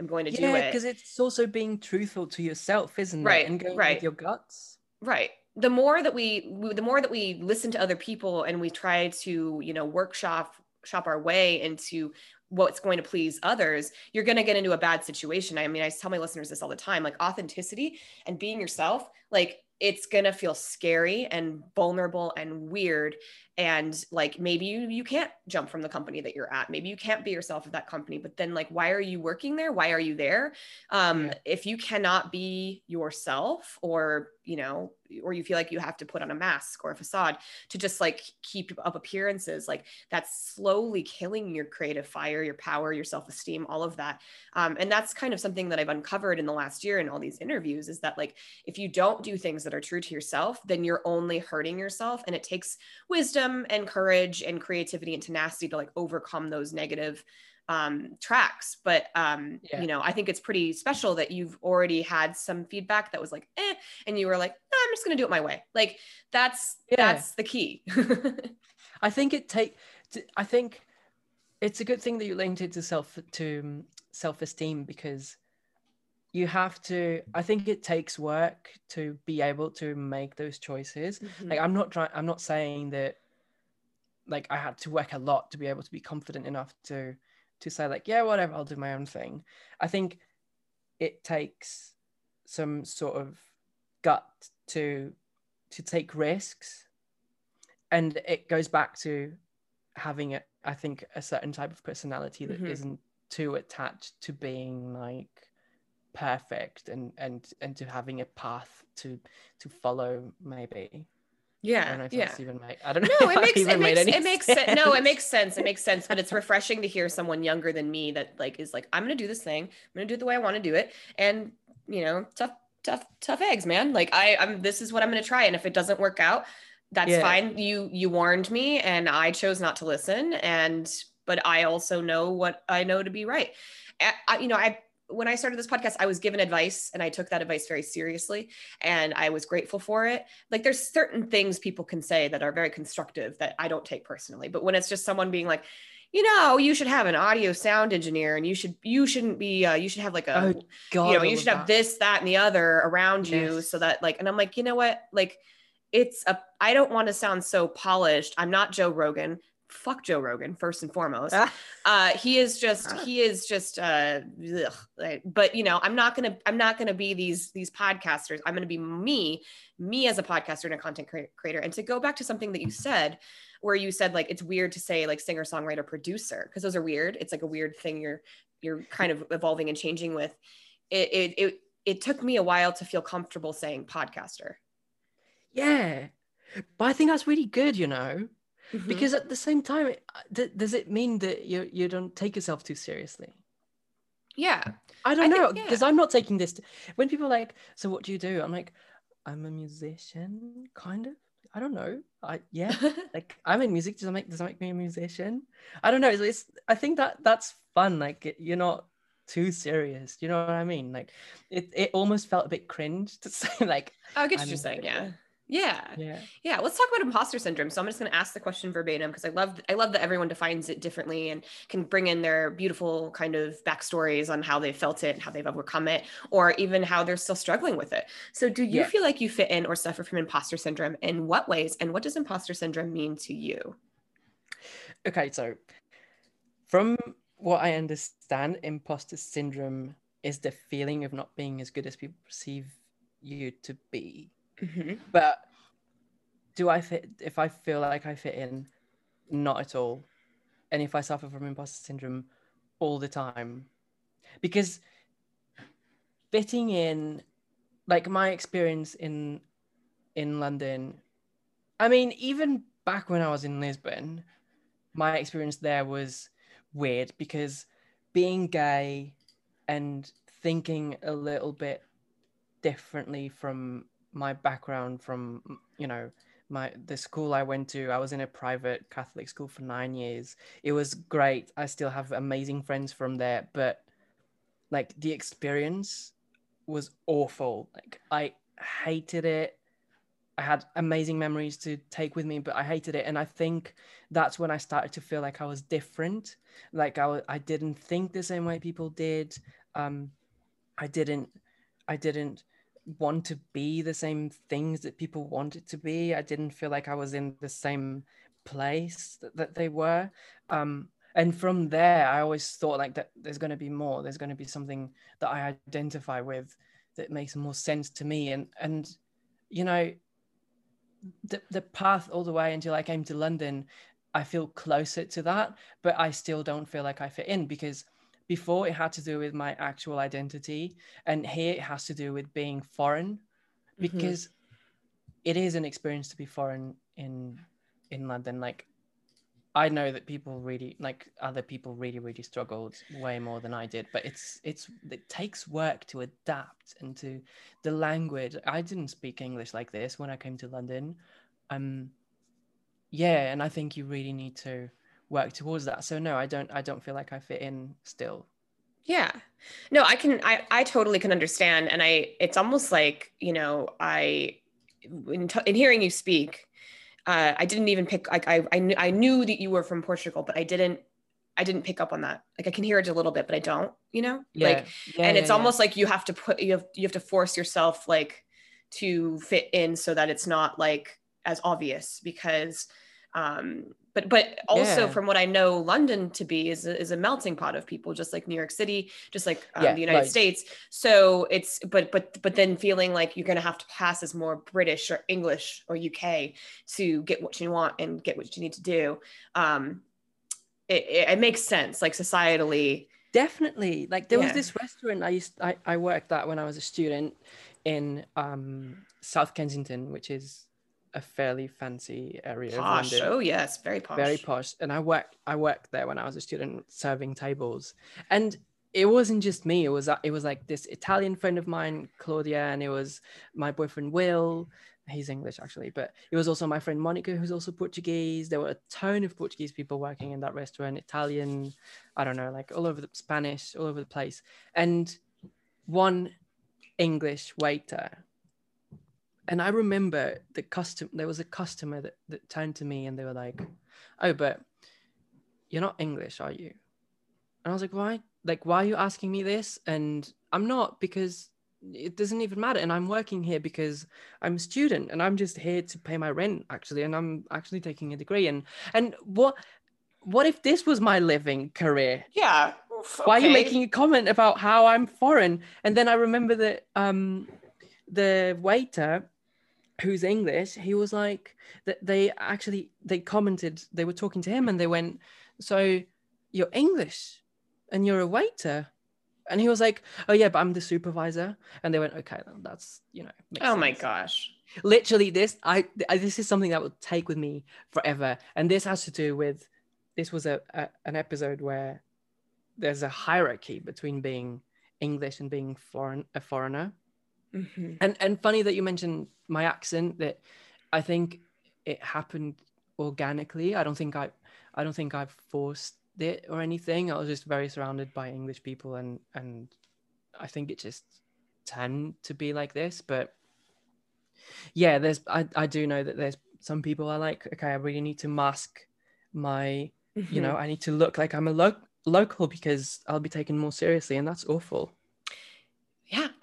am going to do it. because it's also being truthful to yourself isn't Right, it and going right. with your guts right the more that we we- the more that we listen to other people and we try to you know workshop shop our way into what's going to please others you're going to get into a bad situation. I mean i tell my listeners this all the time like authenticity and being yourself like it's going to feel scary and vulnerable and weird and like maybe you you can't jump from the company that you're at. Maybe you can't be yourself at that company but then like why are you working there? Why are you there? Um Yeah. if you cannot be yourself or you know or you feel like you have to put on a mask or a facade to just like keep up appearances like that's slowly killing your creative fire your power your self-esteem all of that. Um, and that's kind of something that i've uncovered in the last year in all these interviews is that like if you don't do things that are true to yourself then you're only hurting yourself and it takes wisdom and courage and creativity and tenacity to like overcome those negative um, tracks. But um, Yeah. you know, I think it's pretty special that you've already had some feedback that was like, eh, and you were like, no, I'm just gonna do it my way. Like that's Yeah. that's the key. I think it take. I think it's a good thing that you linked it to self to um, self esteem because you have to. I think it takes work to be able to make those choices. Mm-hmm. Like I'm not trying. I'm not saying that. Like I had to work a lot to be able to be confident enough to to say like yeah whatever I'll do my own thing. I think it takes some sort of gut to to take risks and it goes back to having a, I think a certain type of personality that Mhm. not too attached to being like perfect and and and to having a path to to follow maybe I don't yeah, know if yeah. that's even make I don't know No, it makes it makes it makes sense. No, it makes sense. It makes sense. But it's refreshing to hear someone younger than me that like is like, I'm gonna do this thing. I'm gonna do it the way I want to do it. And you know, tough, tough, tough eggs, man. Like I, I'm. This is what I'm gonna try. And if it doesn't work out, that's Yeah. fine. You you warned me, and I chose not to listen. And but I also know what I know to be right. I- you know, I when I started this podcast, I was given advice, and I took that advice very seriously, and I was grateful for it like there's certain things people can say that are very constructive that I don't take personally. But when it's just someone being like, you know, you should have an audio sound engineer and you should you shouldn't be uh, you should have like a Oh, God, you know, you should have that. this, that, and the other around you so that like and I'm like, you know what? Like it's a I don't want to sound so polished. I'm not Joe Rogan. Fuck Joe Rogan, first and foremost Ah. uh he is just Ah. he is just uh ugh. But you know i'm not gonna i'm not gonna be these these podcasters i'm gonna be me me as a podcaster and a content creator and to go back to something that you said where you said like it's weird to say like singer songwriter producer because those are weird it's like a weird thing you're you're kind of evolving and changing with it it it, it took me a while to feel comfortable saying podcaster Yeah. But I think that's really good, you know, Mhm. because at the same time, it- uh, th- does it mean that you you don't take yourself too seriously? yeah I don't I know yeah. because I'm not taking this. when people are like, so what do you do? I'm like, I'm a musician, kind of. I don't know. I yeah, like I make music. Does that make does that make me a musician? I don't know. It's, it's I think that that's fun. Like it, you're not too serious. You know what I mean? Like it it almost felt a bit cringe to say like i get what you're saying yeah. Yeah yeah Yeah, let's talk about imposter syndrome. So I'm just going to ask the question verbatim because I love I love that everyone defines it differently and can bring in their beautiful kind of backstories on how they felt it and how they've overcome it, or even how they're still struggling with it. So, do you Yeah. feel like you fit in or suffer from imposter syndrome? In what ways? And what does imposter syndrome mean to you? Okay, so from what I understand, imposter syndrome is the feeling of not being as good as people perceive you to be. Mhm. But do I fit if I feel like I fit in? Not at all. And if I suffer from imposter syndrome all the time, because fitting in, like my experience in in London, I mean, even back when I was in Lisbon, my experience there was weird because being gay and thinking a little bit differently from my background from you know my the school I went to I was in a private Catholic school for 9 years. It was great. I still have amazing friends from there but like the experience was awful. Like I hated it. I had amazing memories to take with me but I hated it. And I think that's when I started to feel like I was different. Like I, I didn't think the same way people did. Um I didn't I didn't want to be the same things that people wanted to be. I didn't feel like I was in the same place that, that they were. Um, and from there, I always thought like that there's going to be more. There's going to be something that I identify with that makes more sense to me. And and you know, the the path all the way until I came to London, I feel closer to that, but I still don't feel like I fit in because before it had to do with my actual identity and here it has to do with being foreign Mhm. because it is an experience to be foreign in in london like i know that people really like other people really really struggled way more than i did but it's it's it takes work to adapt and to the language i didn't speak english like this when i came to london um yeah and i think you really need to work towards that so no i don't i don't feel like i fit in still Yeah. No, I can I I totally can understand and I it's almost like, you know, I in, t- in hearing you speak, uh I didn't even pick like I I knew, I knew that you were from Portugal, but I didn't I didn't pick up on that. Like I can hear it a little bit, but I don't, you know? yeah Like yeah, and it's yeah, almost like you have to put you have you have to force yourself like to fit in so that it's not like as obvious because um but but also Yeah. from what I know London to be is a, is a melting pot of people just like New York City just like um, Yeah, the United States. So it's but but but then feeling like you're going to have to pass as more British or English or UK to get what you want and get what you need to do. Um it, it, it makes sense like societally. Definitely. Like there was this restaurant i used I, I worked at when i was a student in um south kensington which is a fairly fancy area posh. Of london. Oh yes. Very posh very posh. and i worked i worked there when i was a student serving tables. And it wasn't just me. It was uh, it was like this italian friend of mine claudia and it was my boyfriend will. He's english actually. But it was also my friend monica who's also portuguese. There were a ton of portuguese people working in that restaurant italian i don't know like all over the spanish all over the place. And one english waiter and i remember the custom there was a customer that, that turned to me and they were like oh but you're not english are you? And i was like why like why are you asking me this? And i'm not because it doesn't even matter. And i'm working here because i'm a student and i'm just here to pay my rent actually and i'm actually taking a degree. And and what what if this was my living career? Yeah. Oof, why are you making a comment about how I'm foreign? And then I remember that um, the waiter, who's English, he was like that. They actually they commented. They were talking to him, and they went, "So you're English?" and you're a waiter." And he was like, "Oh yeah, but I'm the supervisor." And they went, "Okay, then that's you know." Oh my gosh. literally this I, I this is something that will take with me forever and this has to do with this was a, a an episode where there's a hierarchy between being english and being foreign a foreigner Mhm. and and funny that you mentioned my accent that i think it happened organically. I don't think i i don't think i forced it or anything. I was just very surrounded by english people and and i think it just tend to be like this. But yeah there's i, I do know that there's some people are like okay i really need to mask my you know i need to look like i'm a lo- local because i'll be taken more seriously and that's awful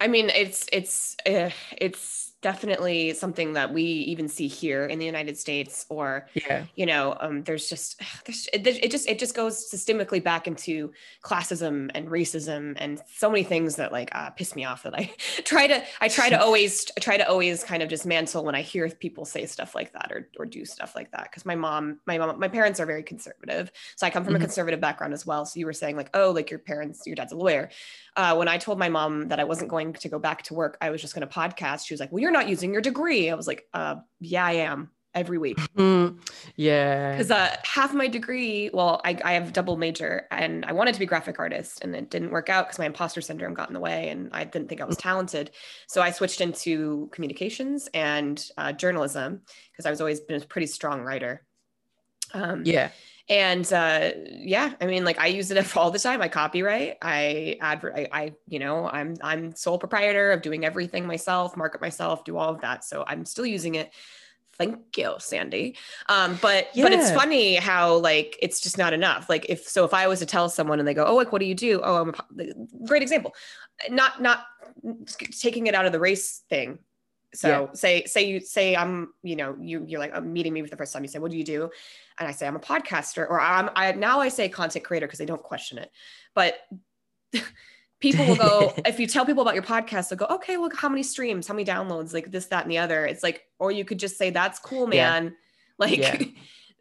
I mean, it's it's uh, it's definitely something that we even see here in the United States, or yeah you know, um, there's just there's it, it just it just goes systemically back into classism and racism and so many things that like uh, piss me off that I try to I try to always I try to always kind of dismantle when I hear people say stuff like that or or do stuff like that because my mom my mom my parents are very conservative, so I come from Mhm. a conservative background as well. So you were saying like, oh, like your parents, your dad's a lawyer uh, when I told my mom that I wasn't going to go back to work, I was just going to podcast. She was like, "Well, you're not using your degree." I was like, uh, "Yeah, I am every week." Mm, yeah Because uh, half my degree, well, I, I have double major, and I wanted to be graphic artist, and it didn't work out because my imposter syndrome got in the way, and I didn't think I was talented. So I switched into communications and uh, journalism because I was always been a pretty strong writer. Um, yeah. and uh yeah i mean like i use it all the time. I copyright i advert I, I you know i'm i'm sole proprietor of doing everything myself market myself do all of that. So i'm still using it. Thank you sandy. Um but but it's funny how like it's just not enough. Like if so if i was to tell someone and they go oh like what do you do? Oh i'm a po-" great example. Not not taking it out of the race thing so say say you say i'm you know you you're like I'm meeting me for the first time you say what do you do? And i say i'm a podcaster or i'm i now i say content creator because they don't question it. But people will go if you tell people about your podcast they'll go okay look how many streams how many downloads like this that and the other. It's like or you could just say that's cool Yeah. man. Like Yeah.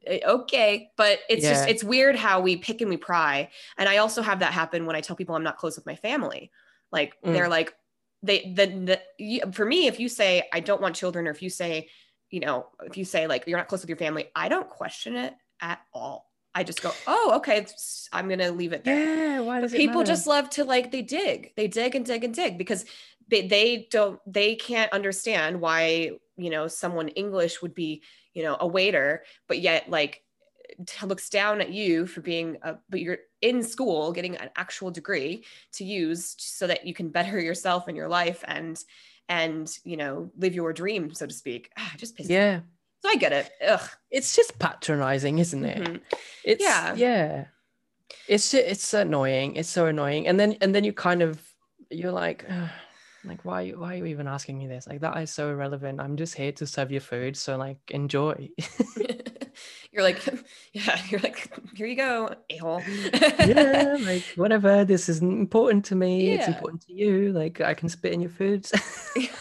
eh, okay. But it's just it's weird how we pick and we pry. And i also have that happen when i tell people i'm not close with my family. Like Mm. they're like they the, the for me if you say i don't want children or if you say you know if you say like you're not close with your family i don't question it at all. I just go oh okay i'm gonna leave it there. Yeah why does it people just love to like they dig they dig and dig and dig because they, they don't they can't understand why you know someone english would be you know a waiter but yet like looks down at you for being a but you're in school getting an actual degree to use so that you can better yourself in your life and and you know live your dream so to speak. Ah, just pisses me yeah. so i get it. Ugh. it's just patronizing isn't it? Mhm. it's Yeah. yeah. It's it's annoying. It's so annoying. And then and then you kind of you're like "Ugh, like why why are you even asking me this? Like that is so irrelevant. I'm just here to serve your food so like enjoy you're like yeah you're like here you go a-hole yeah like whatever this isn't important to me it's important to you like i can spit in your food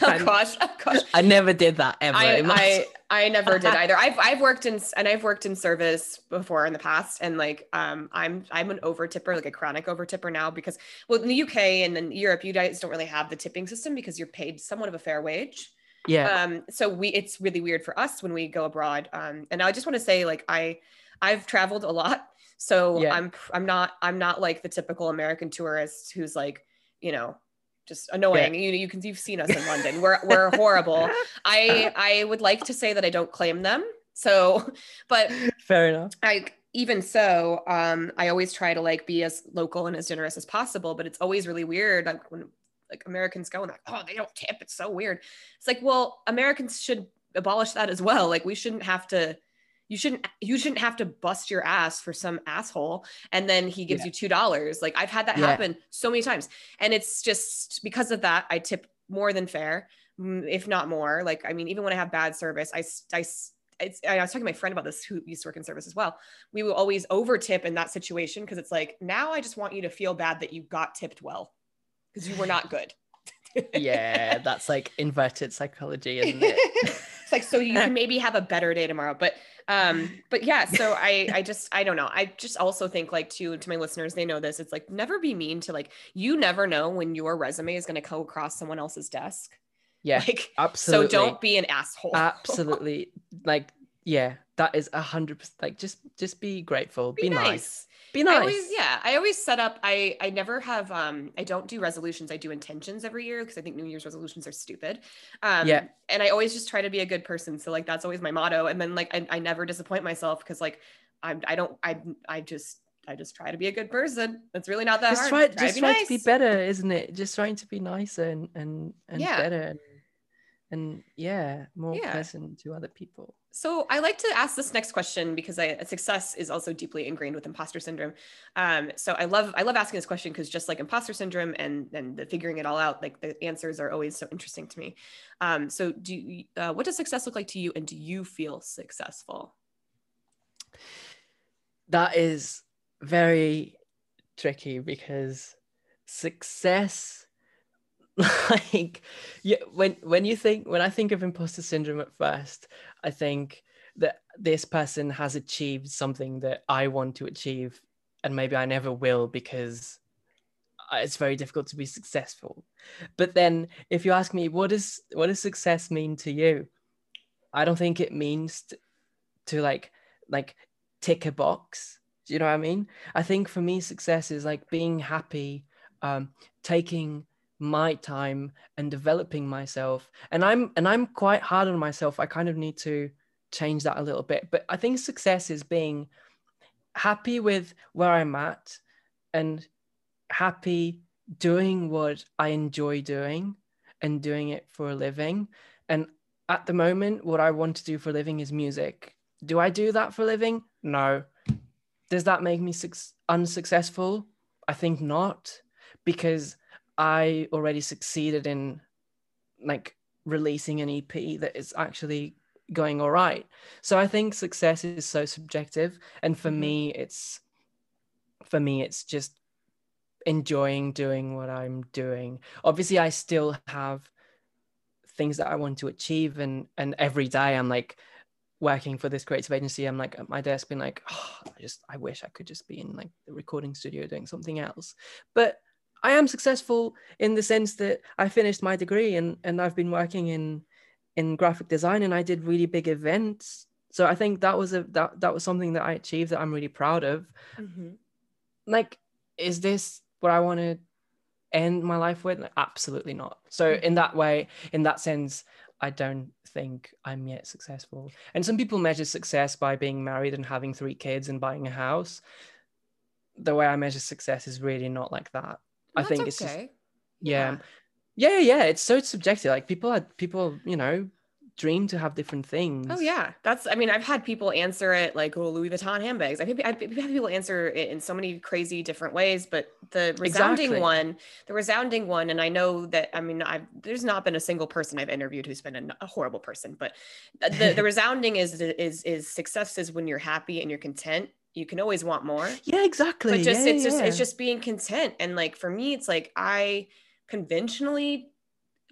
oh gosh oh gosh i never did that ever I, I I never did either. I've I've worked in and I've worked in service before in the past, and like um I'm I'm an over tipper, like a chronic over tipper now because well in the UK and in Europe you guys don't really have the tipping system because you're paid somewhat of a fair wage. Yeah Um so we it's really weird for us when we go abroad. Um and I just want to say like I I've traveled a lot, so Yeah. I'm I'm not I'm not like the typical American tourist who's like you know just annoying. You know, you can you've seen us in London. We're we're horrible. I I would like to say that I don't claim them. So, but fair enough I even so, um, I always try to like be as local and as generous as possible. But it's always really weird like when like Americans go and like, oh, they don't tip. It's so weird. It's like, well, Americans should abolish that as well. Like we shouldn't have to. You shouldn't. You shouldn't have to bust your ass for some asshole, and then he gives Yeah. you two dollars. Like I've had that Yeah. happen so many times, and it's just because of that I tip more than fair, if not more. Like I mean, even when I have bad service, i it's, I was talking to my friend about this who used to work in service as well. We will always over tip in that situation because it's like now I just want you to feel bad that you got tipped well because you were not good. yeah that's like inverted psychology isn't it it's like so you can maybe have a better day tomorrow. But um, but yeah, so I I just I don't know. I just also think like to to my listeners, they know this. It's like never be mean to like you never know when your resume is gonna go across someone else's desk. Yeah, Like absolutely. so don't be an asshole. absolutely like yeah, that is a hundred percent. Like just just be grateful, be, nice. Be I nice. always, yeah, I always set up. I I never have. Um, I don't do resolutions. I do intentions every year because I think New Year's resolutions are stupid. Um, Yeah. And I always just try to be a good person. So like that's always my motto. And then like I, I never disappoint myself because like I'm I don't I I just I just try to be a good person. It's really not that just hard. try, to just be try nice. to be better, isn't it? Just trying to be nicer and and and Yeah. better and, yeah, more Yeah. pleasant to other people. So I like to ask this next question because I, success is also deeply ingrained with imposter syndrome. Um, so I love I love asking this question because just like imposter syndrome and and the figuring it all out, like the answers are always so interesting to me. Um, so do you, uh, what does success look like to you, and do you feel successful? That is very tricky because success like yeah when when you think when i think of imposter syndrome at first i think that this person has achieved something that i want to achieve and maybe i never will because it's very difficult to be successful. But then if you ask me what does what does success mean to you? I don't think it means to, to like like tick a box. Do you know what i mean? I think for me success is like being happy um taking my time and developing myself. And i'm and i'm quite hard on myself. I kind of need to change that a little bit. But i think success is being happy with where i'm at and happy doing what i enjoy doing and doing it for a living. And at the moment what i want to do for a living is music. Do i do that for a living? No. Does that make me suc- unsuccessful? I think not. Because I already succeeded in like releasing an EP that is actually going all right. So I think success is so subjective and for Mhm. me it's for me it's just enjoying doing what I'm doing. Obviously I still have things that I want to achieve and and every day I'm like working for this creative agency I'm like at my desk being like oh, I just I wish I could just be in like the recording studio doing something else. But I am successful in the sense that I finished my degree and and I've been working in in graphic design and I did really big events. So I think that was a that that was something that I achieved that I'm really proud of. Mm-hmm. Like, is this what I want to end my life with? Like, absolutely not. So in mm-hmm. that way, in that sense, I don't think I'm yet successful. And some people measure success by being married and having three kids and buying a house. The way I measure success is really not like that. I think it's just yeah. yeah yeah yeah it's so subjective like people are people you know dream to have different oh, things Oh yeah, that's. I mean, I've had people answer it like, "Oh, Louis Vuitton handbags." I think I've I've had people answer it in so many crazy different ways, but the resounding Exactly. one, the resounding one, and I know that. I mean, I've there's not been a single person I've interviewed who's been a, a horrible person, but the the resounding is is is success is when you're happy and you're content. You can always want more, yeah exactly but just yeah, it's just it's just being content. And like for me, it's like I conventionally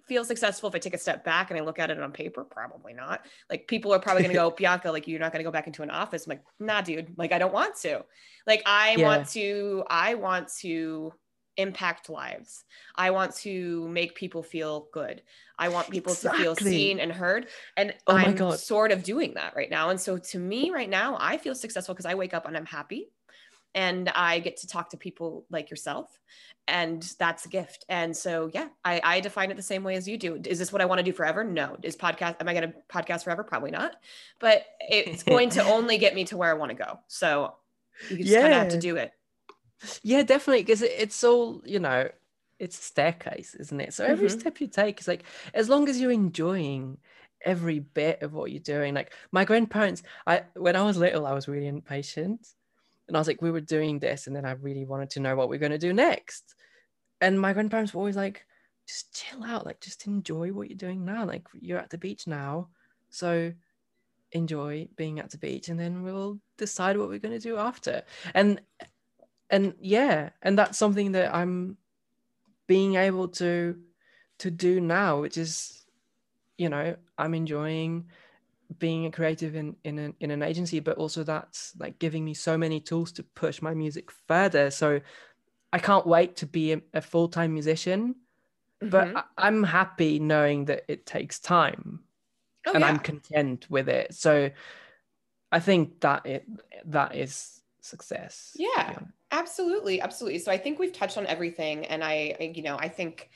feel successful if I take a step back and I look at it on paper? Probably not. Like people are probably gonna go, Bianca, like you're not gonna go back into an office. I'm like, nah, dude, like I don't want to. Like I Yeah. want to, I want to impact lives. I want to make people feel good. I want people to feel seen and heard. And Oh I'm God. sort of doing that right now. And so to me right now, I feel successful because I wake up and I'm happy and I get to talk to people like yourself. And that's a gift. And so, yeah, I, I define it the same way as you do. Is this what I want to do forever? No. Is podcast, am I going to podcast forever? Probably not. But it's going to only get me to where I want to go. So you just kind of have to do it. Yeah definitely because it, it's all you know it's a staircase isn't it? So every Mhm. step you take is like as long as you're enjoying every bit of what you're doing like my grandparents i when i was little i was really impatient and i was like we were doing this and then i really wanted to know what we're going to do next. And my grandparents were always like just chill out like just enjoy what you're doing now like you're at the beach now so enjoy being at the beach and then we'll decide what we're going to do after. And and yeah and that's something that i'm being able to to do now which is you know i'm enjoying being a creative in in an, in an agency but also that's like giving me so many tools to push my music further so i can't wait to be a, a full-time musician but Mhm. I, i'm happy knowing that it takes time Oh, and yeah. i'm content with it so i think that it that is success be Yeah. Absolutely, absolutely. So I think we've touched on everything, and I, I- you know, I think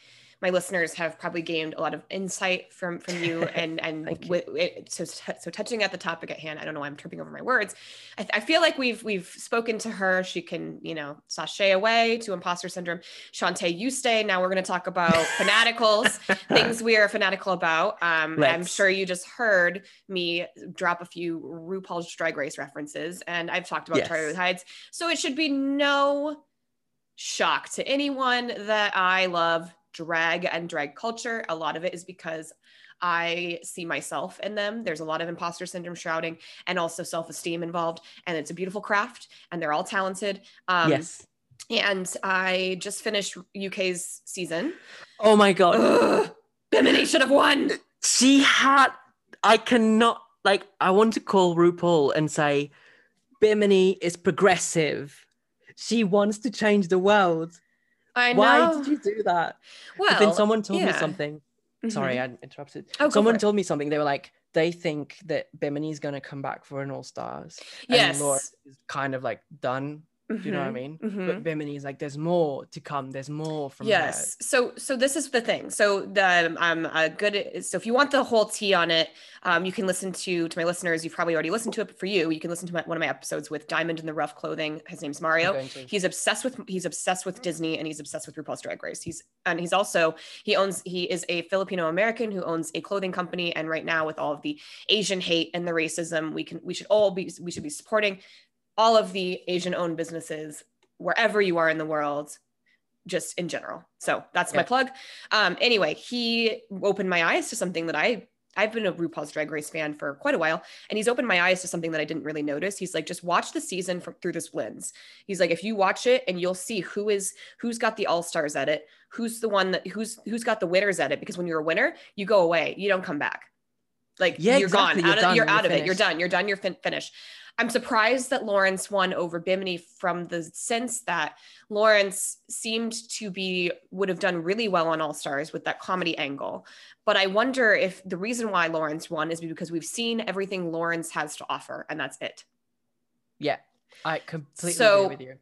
my listeners have probably gained a lot of insight from from you, and and you. with it, so so touching at the topic at hand. I don't know why I'm tripping over my words. I, I feel like we've we've spoken to her. She can, you know, sashay away to imposter syndrome. Shantay, you stay. Now we're going to talk about fanaticals, things we are fanatical about. Um, I'm sure you just heard me drop a few RuPaul's Drag Race references, and I've talked about Yes. Charlie Hides. So it should be no shock to anyone that I love drag and drag culture. A lot of it is because I see myself in them. There's a lot of imposter syndrome shrouding and also self esteem involved. And it's a beautiful craft and they're all talented. Um, yes And I just finished UK's season. oh my god Ugh, Bimini should have won. she had i cannot like i want to call rupaul and say bimini is progressive she wants to change the world I know. why did you do that Well, but then someone told me yeah. something Mhm. sorry i interrupted Oh, someone told me something they were like they think that bimini's going to come back for an all stars Yes. and Laura is kind of like done do you know what i Mhm. mean? Mhm. but bimini's like there's more to come. There's more from yes. so so this is the thing. So the um a good so if you want the whole tea on it um you can listen to to my listeners. You've probably already listened to it but for you you can listen to my, one of my episodes with diamond in the rough clothing. His name's mario. He's obsessed with he's obsessed with disney and he's obsessed with rupaul's drag race. He's and he's also he owns he is a filipino american who owns a clothing company. And right now with all of the asian hate and the racism we can we should all be we should be supporting all of the asian owned businesses wherever you are in the world just in general so that's my plug um anyway he opened my eyes to something that i I've been a RuPaul's Drag Race fan for quite a while, and he's opened my eyes to something that I didn't really notice. He's like, just watch the season from through this lens. He's like, if you watch it and you'll see who is who's got the all stars at it, who's the one that who's who's got the winners at it. Because when you're a winner, you go away, you don't come back. Like Yeah, you're exactly. gone, You're out of, done. you're You're out of it. You're done. You're done. You're fin- finished. I'm surprised that Lawrence won over Bimini from the sense that Lawrence seemed to be would have done really well on All Stars with that comedy angle. But I wonder if the reason why Lawrence won is because we've seen everything Lawrence has to offer, and that's it. yeah i completely So- agree with you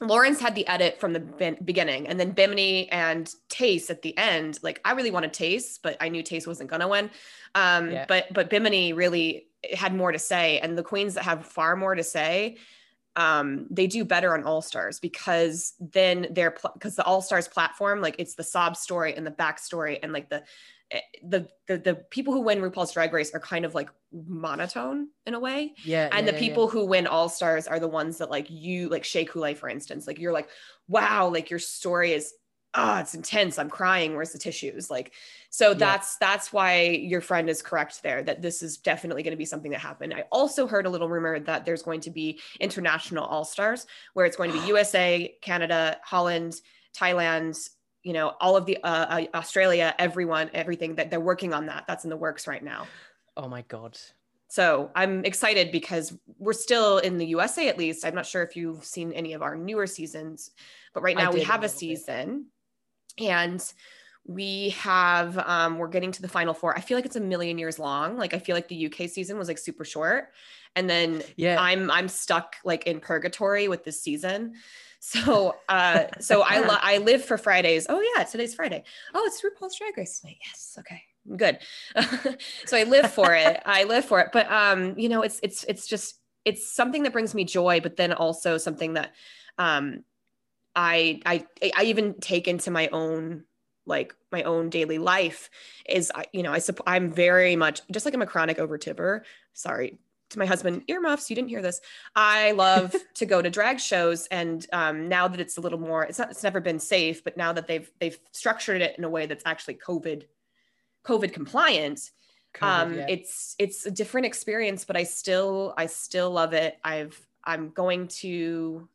Lawrence had the edit from the beginning, and then Bimini and Tayce at the end. Like I really wanted Tayce, but I knew Tayce wasn't gonna win. Um, Yeah. But but Bimini really had more to say, and the queens that have far more to say, um, they do better on All Stars because then they're because the All Stars platform, like it's the sob story and the backstory, and like the the the the people who win RuPaul's Drag Race are kind of like monotone in a way. Yeah and yeah, the yeah, yeah. people who win all stars are the ones that like you like Shea Coulee, for instance. Like you're like wow like your story is ah it's intense. I'm crying. Where's the tissues? Like so Yeah. that's that's why your friend is correct there that this is definitely going to be something that happened. I also heard a little rumor that there's going to be international all stars where it's going to be usa canada holland thailand you know all of the uh, uh, australia everyone everything that they're working on that that's in the works right now oh my god so I'm excited because we're still in the USA at least. I'm not sure if you've seen any of our newer seasons, but right now we a have a little bit. season and we have um we're getting to the final four. I feel like it's a million years long. Like I feel like the UK season was like super short. And then yeah I'm I'm stuck like in purgatory with this season. So uh so I lo- I live for Fridays. Oh yeah, today's Friday. Oh, it's RuPaul's Drag Race tonight. Yes, okay. I'm good. so I live for it. I live for it. But um, you know, it's it's it's just it's something that brings me joy, but then also something that um I I I even take into my own like my own daily life is I- you know I supp- I'm very much just like I'm a chronic overtipper. Sorry to my husband earmuffs you didn't hear this. I love to go to drag shows and um, now that it's a little more it's not it's never been safe but now that they've they've structured it in a way that's actually covid covid compliant COVID, um yeah. it's it's a different experience but i still i still love it. I've i'm going to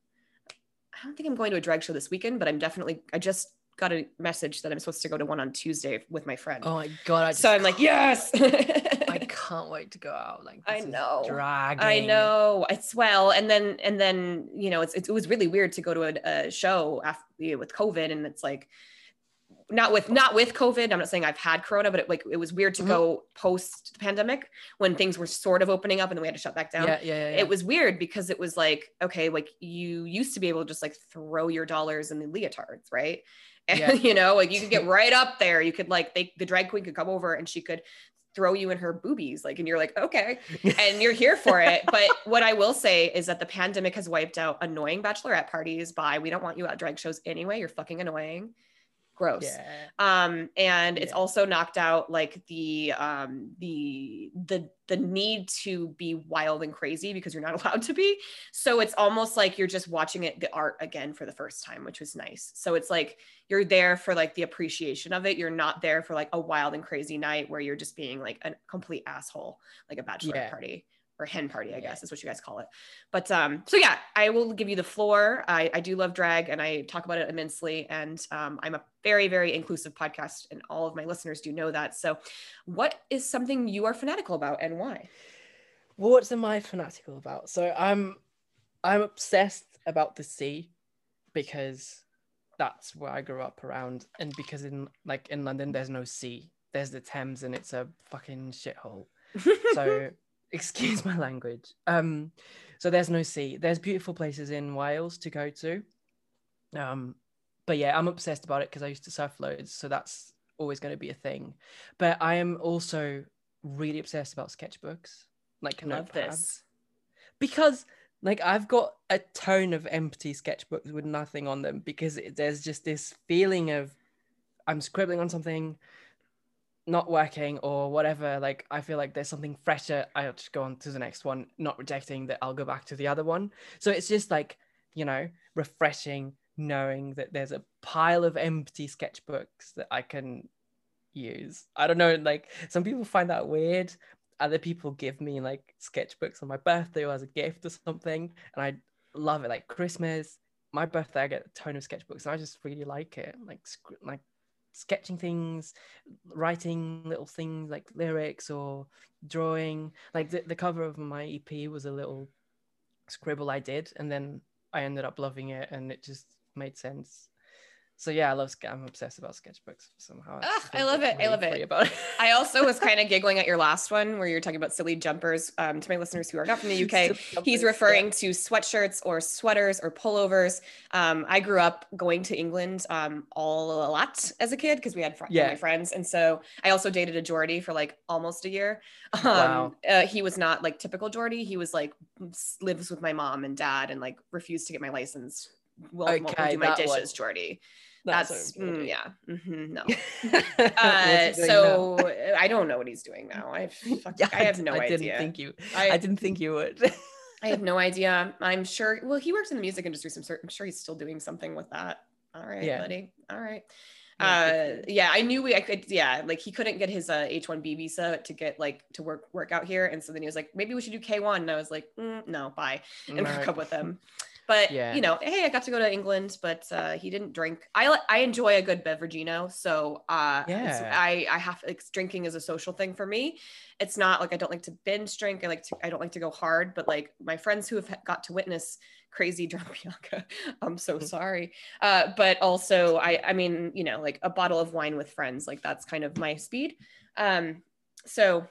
i don't think i'm going to a drag show this weekend but i'm definitely i just got a message that i'm supposed to go to one on tuesday with my friend. Oh my god I so i'm like yes can't wait to go out. Like I know. dragging. I know it's well, and then and then you know it's, it's it was really weird to go to a, a show after you know, with COVID, and it's like not with not with COVID. I'm not saying I've had Corona, but it like it was weird to Mhm. go post the pandemic when things were sort of opening up and then we had to shut back down. Yeah, yeah, yeah. yeah. It was weird because it was like okay, like you used to be able to just like throw your dollars in the leotards, right? And Yeah. you know, like you could get right up there. You could like they the drag queen could come over and she could throw you in her boobies, like, and you're like, okay and you're here for it. But what I will say is that the pandemic has wiped out annoying bachelorette parties by we don't want you at drag shows anyway. You're fucking annoying. Gross. yeah. Um, and it's also knocked out like the um the the the need to be wild and crazy because you're not allowed to be. So it's almost like you're just watching it the art again for the first time, which was nice. So it's like you're there for like the appreciation of it. You're not there for like a wild and crazy night where you're just being like a complete asshole, like a bachelor Yeah. party or hen party, I Yeah. guess is what you guys call it. But um, so yeah, I will give you the floor. I, I do love drag and I talk about it immensely. And um, I'm a very, very inclusive podcast, and all of my listeners do know that. So, what is something you are fanatical about and why? What am I fanatical about? So I'm I'm obsessed about the sea because that's where I grew up around, and because in like in London there's no sea. There's the Thames and it's a fucking shithole. So excuse my language. Um, so there's no sea. There's beautiful places in Wales to go to. Um, but yeah, I'm obsessed about it because I used to surf loads, so that's always going to be a thing. But I am also really obsessed about sketchbooks, like I love this. because like I've got a ton of empty sketchbooks with nothing on them because it, there's just this feeling of I'm scribbling on something not working or whatever like I feel like there's something fresher I'll just go on to the next one not rejecting that I'll go back to the other one. So it's just like you know refreshing knowing that there's a pile of empty sketchbooks that I can use. I don't know like some people find that weird. Other people give me like sketchbooks on my birthday or as a gift or something and i love it like christmas my birthday i get a ton of sketchbooks and i just really like it like like sketching things writing little things like lyrics or drawing. Like the, the cover of my ep was a little scribble i did and then i ended up loving it and it just made sense so yeah i love i'm obsessed about sketchbooks somehow Ah, I love it. I love it. about it I also was kind of giggling at your last one where you're talking about silly jumpers. Um, to my listeners who are not from the UK, he's referring to sweatshirts or sweaters or pullovers. Um, I grew up going to England um, all a lot as a kid because we had fr- Yeah. family friends, and so I also dated a Geordie for like almost a year. Um, Wow. uh, he was not like typical Geordie. He was like lives with my mom and dad and like refused to get my license. Will won't Okay, do my dishes, one. Geordie. That's, That's, mm, yeah. mhm, no. Uh, so uh, I don't know what he's doing now. I fuck, Yeah, I have no I idea. didn't think you. I- I, didn't think you would. I have no idea. I'm sure. Well, he works in the music industry. So I'm sure, I'm sure he's still doing something with that. All right, Yeah. buddy. All right. Yeah, Uh, good for you. yeah, I knew we. I could. Yeah, like he couldn't get his uh, H1B visa to get like to work work out here, and so then he was like, maybe we should do K1, and I was like, mm, no, bye, and broke up with him. But Yeah. you know, hey, I got to go to England, but uh, he didn't drink. I I enjoy a good beveragino, so uh, Yeah. I I have like drinking is a social thing for me. It's not like I don't like to binge drink. I like to I don't like to go hard, but like my friends who have got to witness crazy drunk Bianca, I'm so sorry. Uh, but also I I mean you know like a bottle of wine with friends like that's kind of my speed. Um, so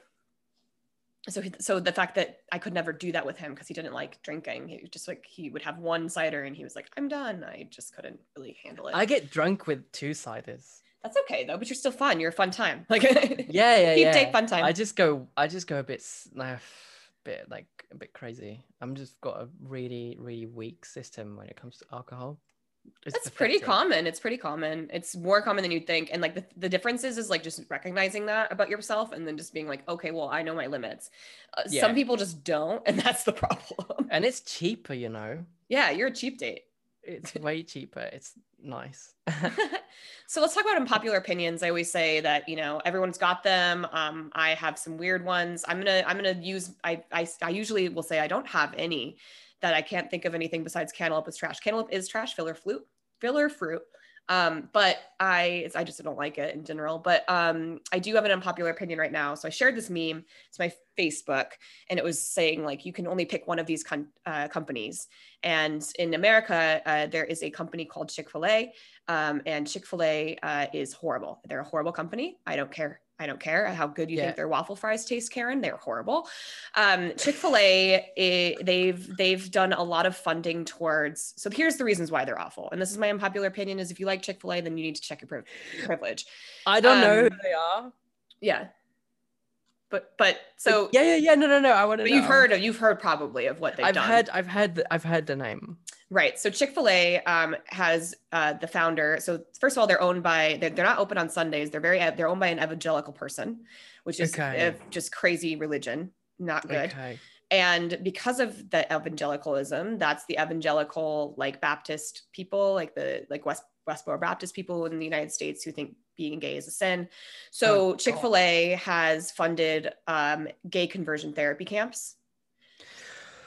so he- so the fact that I could never do that with him because he didn't like drinking, he was just like he would have one cider and he was like, I'm done. I just couldn't really handle it. I get drunk with two ciders. That's okay though, but you're still fun. You're a fun time. Like Yeah, yeah, Keep yeah. take fun time. I just go. I just go a bit, s- bit like a bit crazy. I'm just got a really, really weak system when it comes to alcohol. It's That's pretty common. It's pretty common. It's more common than you'd think. And like the, the difference is, is like just recognizing that about yourself and then just being like, okay, well, I know my limits. Uh, Yeah. Some people just don't. And that's the problem. And it's cheaper, you know. yeah, you're a cheap date. It's way cheaper. It's nice. so let's talk about unpopular opinions. I always say that you know everyone's got them. Um, I have some weird ones. I'm gonna I'm gonna use. I, I I usually will say I don't have any that I can't think of anything besides cantaloupe is trash. Cantaloupe is trash. Filler fruit. Filler fruit. Um, but I I just don't like it in general. But um, I do have an unpopular opinion right now. So I shared this meme. It's my Facebook, and it was saying like you can only pick one of these uh, companies. And in America, uh, there is a company called Chick Fil A, um, and Chick Fil A uh, is horrible. They're a horrible company. I don't care I don't care how good you yeah. think their waffle fries taste, Karen. They're horrible. Um, Chick Fil A, they've they've done a lot of funding towards. So here's the reasons why they're awful. And this is my unpopular opinion: is if you like Chick Fil A, then you need to check your privilege. I don't um, know who they are. Yeah, but but so yeah yeah yeah no no no I want to. You've heard of you've heard probably of what they've I've done. heard I've heard the, I've heard the name. Right. So Chick Fil A um, has uh, the founder. So first of all, they're owned by they're, they're not open on Sundays. They're very they're owned by an evangelical person, which is okay. just crazy religion. Not good. Okay. And because of the evangelicalism, that's the evangelical like Baptist people, like the like West Westboro Baptist people in the United States who think being gay is a sin. So oh, Chick Fil A has funded um, gay conversion therapy camps,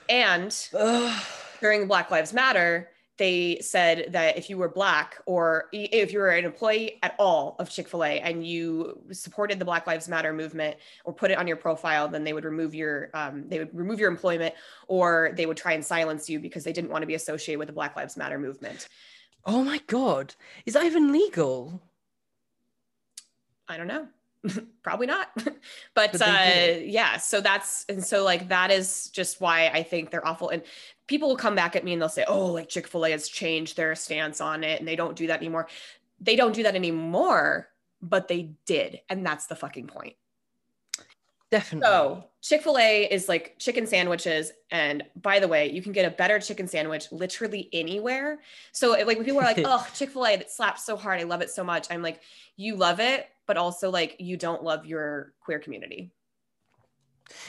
and during Black Lives Matter, they said that if you were black or if you were an employee at all of chick-fil-a and you supported the black lives matter movement or put it on your profile then they would remove your um, they would remove your employment or they would try and silence you because they didn't want to be associated with the black lives matter movement oh my god. Is that even legal? I don't know. Probably not. But, but uh yeah so that's and so like that is just why i think they're awful. And people will come back at me and they'll say oh like chick-fil-a has changed their stance on it and they don't do that anymore. They don't do that anymore but they did. And that's the fucking point. Definitely. So Chick fil A is like chicken sandwiches. And by the way, you can get a better chicken sandwich literally anywhere. So like when people are like, oh, Chick fil A, that slaps so hard. I love it so much. I'm like, you love it, but also like you don't love your queer community.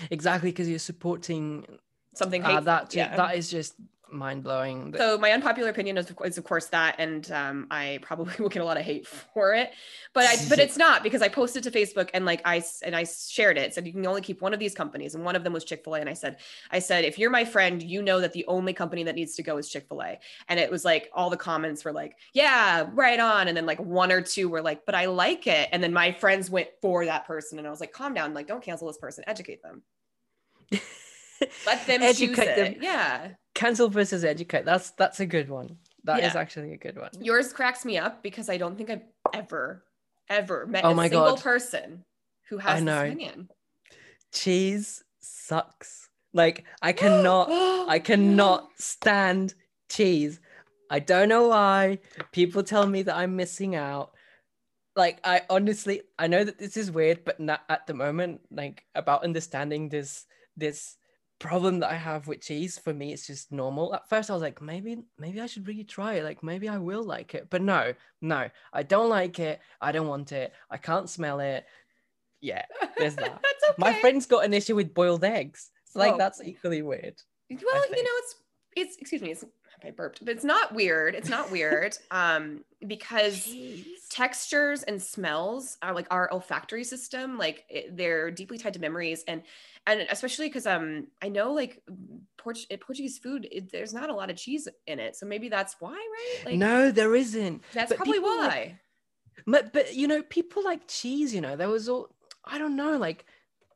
Exactly. Because you're supporting something uh, that, yeah. that is just mind blowing. So my unpopular opinion is, is of course that, and um, I probably will get a lot of hate for it, but I but it's not because I posted to Facebook and like I and I shared it. Said you can only keep one of these companies, and one of them was Chick Fil A. And I said, I said if you're my friend, you know that the only company that needs to go is Chick Fil A. And it was like all the comments were like, yeah, right on, and then like one or two were like, but I like it, and then my friends went for that person, and I was like, calm down, like don't cancel this person, educate them. Let them educate them. Yeah cancel versus educate. That's that's a good one. That yeah. is actually a good one. Yours cracks me up because I don't think I've ever, ever met oh a single God. person who has I know. this opinion. Cheese sucks. Like I cannot, I cannot stand cheese. I don't know why. People tell me that I'm missing out. Like I honestly, I know that this is weird, but not at the moment. Like about understanding this, this problem that I have with cheese for me it's just normal. At first I was like maybe maybe I should really try it like maybe I will like it. But no, no. I don't like it. I don't want it. I can't smell it. Yeah, there's that. okay. My friend's got an issue with boiled eggs. So like oh. that's equally weird. Well, you know it's it's excuse me, it's I burped, but it's not weird. It's not weird. um because Jeez. textures and smells are like our olfactory system like it, they're deeply tied to memories and and especially because um I know like Port- Portuguese food it, there's not a lot of cheese in it so maybe that's why right like no there isn't that's but probably why like, but but you know people like cheese you know there was all I don't know like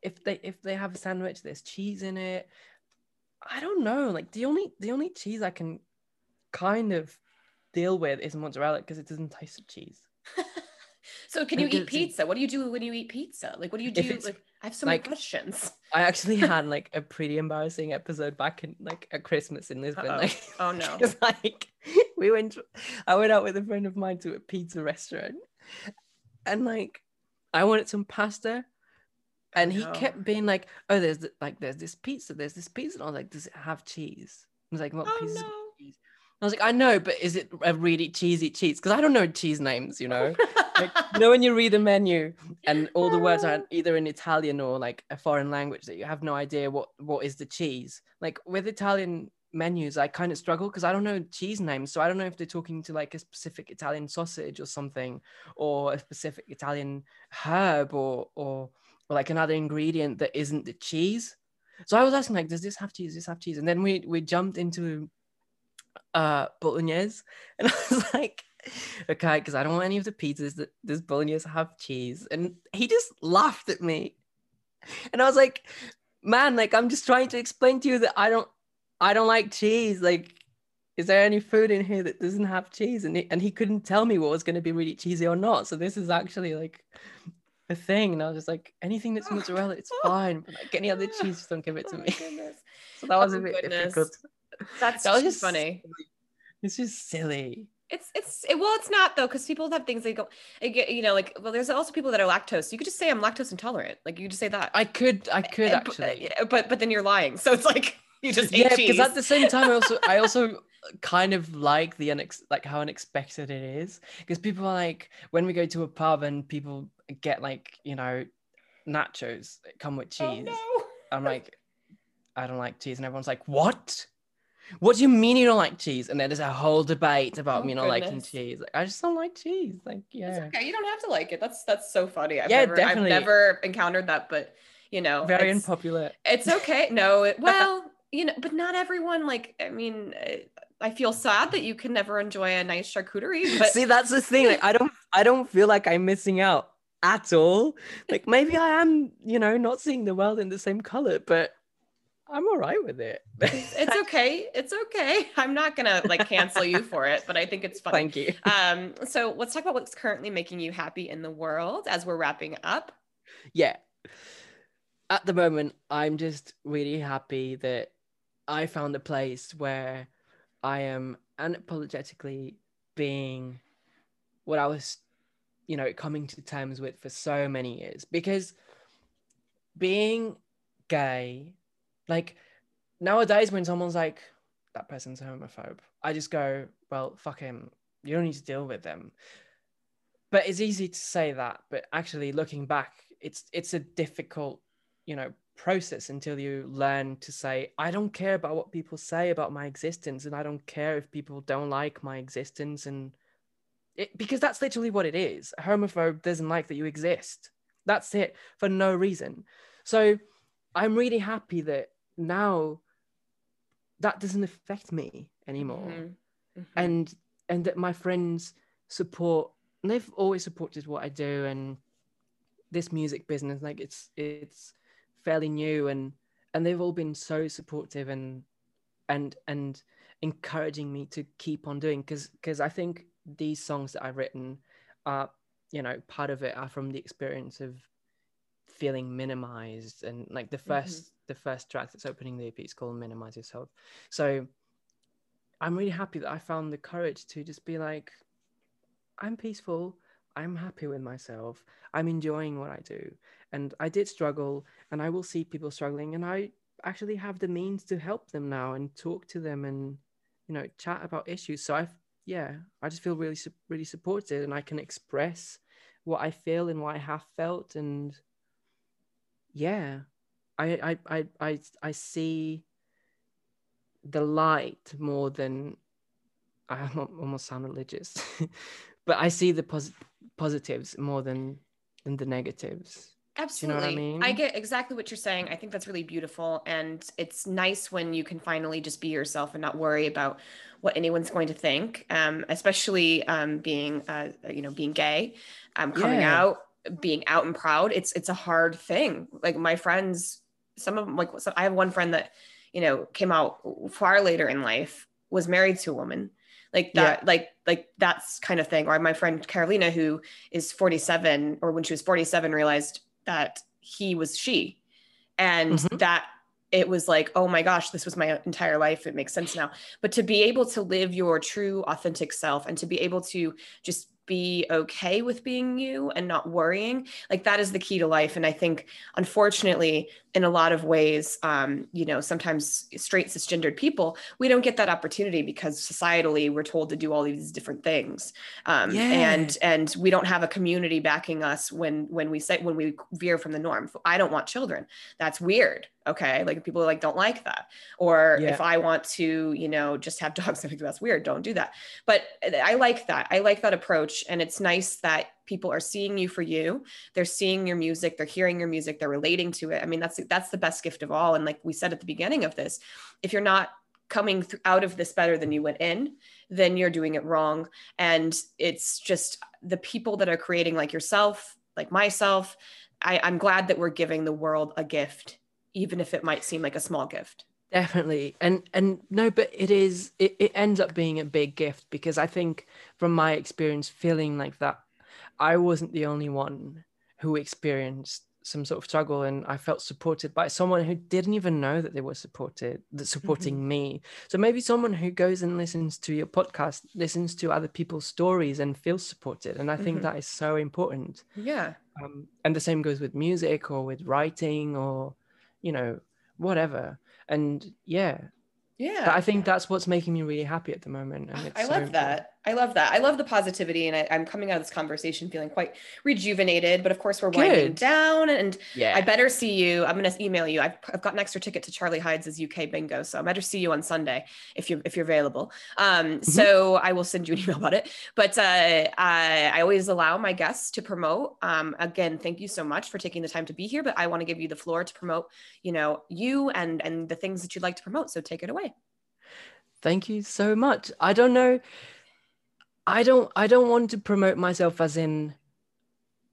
if they if they have a sandwich there's cheese in it I don't know like the only the only cheese I can kind of deal with is mozzarella because it doesn't taste of cheese so can you eat pizza what do you do when you eat pizza like what do you do like I have so like, many questions. I actually had like a pretty embarrassing episode back in like at Christmas in Lisbon. Uh-oh. Like, oh no! Because like we went, I went out with a friend of mine to a pizza restaurant, and like I wanted some pasta, and he kept being like, "Oh, there's the, like there's this pizza, there's this pizza," and I was like, "Does it have cheese?" I was like, "What oh, pizza?" No. I was like, I know, but is it a really cheesy cheese? Because I don't know cheese names, you know. like, you know when you read the menu and all the words are either in Italian or like a foreign language that you have no idea what what is the cheese. Like with Italian menus, I kind of struggle because I don't know cheese names, so I don't know if they're talking to like a specific Italian sausage or something, or a specific Italian herb or or, or like another ingredient that isn't the cheese. So I was asking like, does this have cheese? Does this have cheese? And then we we jumped into uh bolognese and i was like okay, because I don't want any of the pizzas that this bolognese have cheese. And he just laughed at me. And I was like, man, like I'm just trying to explain to you that I don't I don't like cheese. Like, is there any food in here that doesn't have cheese? And he, and he couldn't tell me what was going to be really cheesy or not. So this is actually like a thing. And I was just like, anything that's mozzarella, it's fine. But like any other cheese, just don't give it to Oh me. goodness. So that was Oh a bit goodness. difficult. That's That was just funny. silly. It's just silly. It's it's it, well, it's not though, because people have things they go, you know, like well, there's also people that are lactose. You could just say I'm lactose intolerant. Like you just say that. I could, I could Uh, actually. uh, but but then you're lying. So it's like you just yeah because at the same time i also i also kind of like the unex- like how unexpected it is because people are like when we go to a pub and people get like you know nachos that come with Oh, cheese no. i'm like i don't like cheese and everyone's like what what do you mean you don't like cheese and then there's a whole debate about Oh, me not liking cheese like, i just don't like cheese like It's yeah okay. You don't have to like it. That's that's so funny. I've Yeah, never, definitely. I've never encountered that, but you know, very it's, unpopular it's okay. No, it, well, you know, but not everyone. Like, I mean, I feel sad that you can never enjoy a nice charcuterie. But See, that's the thing. Like, I don't, I don't feel like I'm missing out at all. Like, maybe I am, you know, not seeing the world in the same color, but I'm all right with it. it's, okay. It's okay. I'm not gonna like cancel you for it, but I think it's funny. Thank you. Um, so let's talk about what's currently making you happy in the world as we're wrapping up. Yeah. At the moment, I'm just really happy that I found a place where I am unapologetically being what I was, you know, coming to terms with for so many years. Because being gay, like nowadays, when someone's like, that person's a homophobe, I just go, well, fuck him. You don't need to deal with them. But it's easy to say that, but actually looking back, it's it's a difficult, you know, process until you learn to say, I don't care about what people say about my existence, and I don't care if people don't like my existence, and it, because that's literally what it is. A homophobe doesn't like that you exist. That's it for no reason. So I'm really happy that now that doesn't affect me anymore Mhm. Mhm. and and that my friends support and they've always supported what I do and this music business like it's it's fairly new and and they've all been so supportive and and and encouraging me to keep on doing because because I think these songs that I've written are you know part of it are from the experience of feeling minimized and like the mm-hmm. 1st the first track that's opening the EP is called minimize yourself so I'm really happy that I found the courage to just be like, I'm peaceful. I'm happy with myself. I'm enjoying what I do. And I did struggle, and I will see people struggling, and I actually have the means to help them now and talk to them and, you know, chat about issues. So I, yeah, I just feel really, really supported, and I can express what I feel and what I have felt, and yeah, I, I, I, I, I see the light more than I al- almost sound religious, but I see the pos- positives more than than the negatives. you know Absolutely. what I mean? I get exactly what you're saying. I think that's really beautiful. And it's nice when you can finally just be yourself and not worry about what anyone's going to think, um, especially um, being, uh, you know, being gay, um, coming Yeah. out, being out and proud. It's, it's a hard thing. Like my friends, some of them, like so I have one friend that, you know, came out far later in life, was married to a woman. Like that, like, like that's kind of thing. Or my friend Carolina, who is 47, or when she was 47, realized that he was she and Mhm. that it was like oh my gosh this was my entire life it makes sense now but to be able to live your true authentic self and to be able to just be okay with being you and not worrying like that is the key to life. And i think unfortunately in a lot of ways um, you know sometimes straight cisgendered people we don't get that opportunity because societally we're told to do all these different things. Um, Yeah. and and we don't have a community backing us when when we say when we veer from the norm. I don't want children. That's weird okay? Like people like don't like that. Or Yeah. if i want to you know just have dogs i think that's weird. Don't do that. But i like that. I like that approach and it's nice that people are seeing you for you they're seeing your music they're hearing your music they're relating to it i mean that's that's the best gift of all and like we said at the beginning of this if you're not coming th- out of this better than you went in, then you're doing it wrong. And it's just the people that are creating, like yourself, like myself. I, I'm glad that we're giving the world a gift, even if it might seem like a small gift. Definitely. And and no, but it is it, it ends up being a big gift because I think from my experience feeling like that, I wasn't the only one who experienced some sort of struggle and I felt supported by someone who didn't even know that they were supported that supporting mm-hmm. me. So maybe someone who goes and listens to your podcast listens to other people's stories and feels supported and I think mm-hmm. that is so important. Yeah. Um, and the same goes with music or with writing or you know whatever. And yeah, yeah. I think that's what's making me really happy at the moment and i love so that I love that. I love the positivity, and I, am coming out of this conversation feeling quite rejuvenated. But of course, we're winding Good. down, and yeah. I better see you. I'm going to email you. I've, I've, got an extra ticket to Charlie Hides' UK bingo, so I better see you on Sunday if you're if you're available. Um, mm-hmm. So I will send you an email about it. But uh, I, I, always allow my guests to promote. Um, again, thank you so much for taking the time to be here. But I want to give you the floor to promote, you know, you and and the things that you'd like to promote. So take it away. Thank you so much. I don't know I don't I don't want to promote myself as in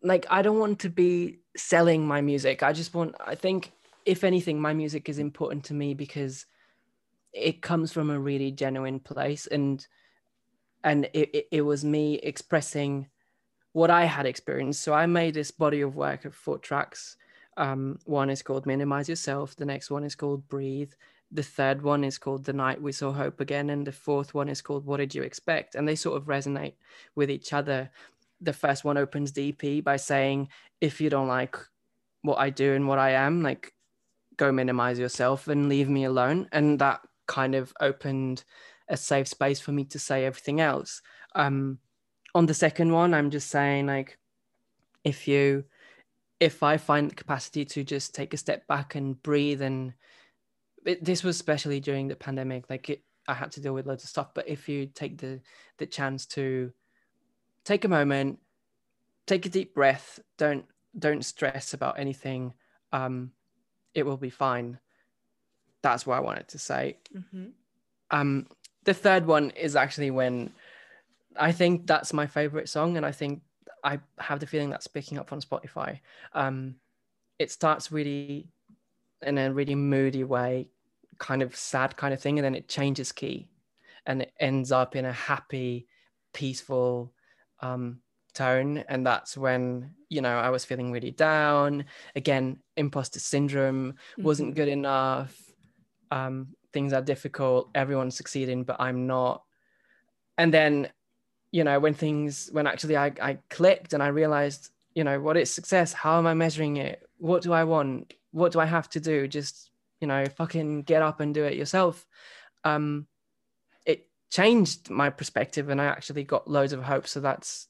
like I don't want to be selling my music. I just want I think if anything my music is important to me because it comes from a really genuine place and and it, it, it was me expressing what I had experienced. So I made this body of work of four tracks. Um, one is called Minimize Yourself. The next one is called Breathe the third one is called The Night We Saw Hope Again, and the fourth one is called What Did You Expect? And they sort of resonate with each other. The first one opens EP by saying, If you don't like what I do and what I am, like go minimize yourself and leave me alone. And that kind of opened a safe space for me to say everything else. Um, on the second one, I'm just saying, like, if you, if I find the capacity to just take a step back and breathe and it, this was especially during the pandemic. Like it, I had to deal with loads of stuff. But if you take the the chance to take a moment, take a deep breath, don't don't stress about anything. Um, it will be fine. That's what I wanted to say. Mm-hmm. Um, the third one is actually when I think that's my favorite song, and I think I have the feeling that's picking up on Spotify. Um, it starts really in a really moody way, kind of sad kind of thing, and then it changes key, and it ends up in a happy, peaceful um, tone, and that's when you know I was feeling really down. Again, imposter syndrome mm-hmm. wasn't good enough. Um, things are difficult. Everyone's succeeding, but I'm not. And then, you know, when things, when actually I, I clicked and I realized, you know, what is success? How am I measuring it? What do I want? what do I have to do? Just, you know, fucking get up and do it yourself. Um, it changed my perspective and I actually got loads of hope. So that's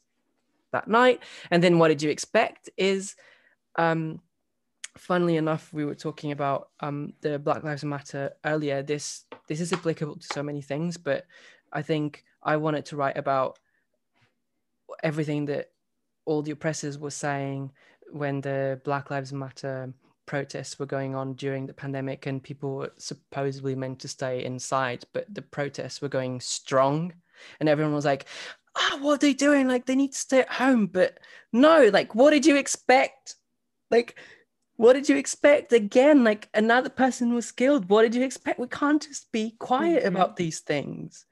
that night. And then what did you expect is, um, funnily enough, we were talking about um, the Black Lives Matter earlier. This this is applicable to so many things, but I think I wanted to write about everything that all the oppressors were saying when the Black Lives Matter protests were going on during the pandemic and people were supposedly meant to stay inside, but the protests were going strong. And everyone was like, ah, oh, what are they doing? Like, they need to stay at home. But no, like, what did you expect? Like, what did you expect? Again, like another person was killed. What did you expect? We can't just be quiet mm-hmm. about these things.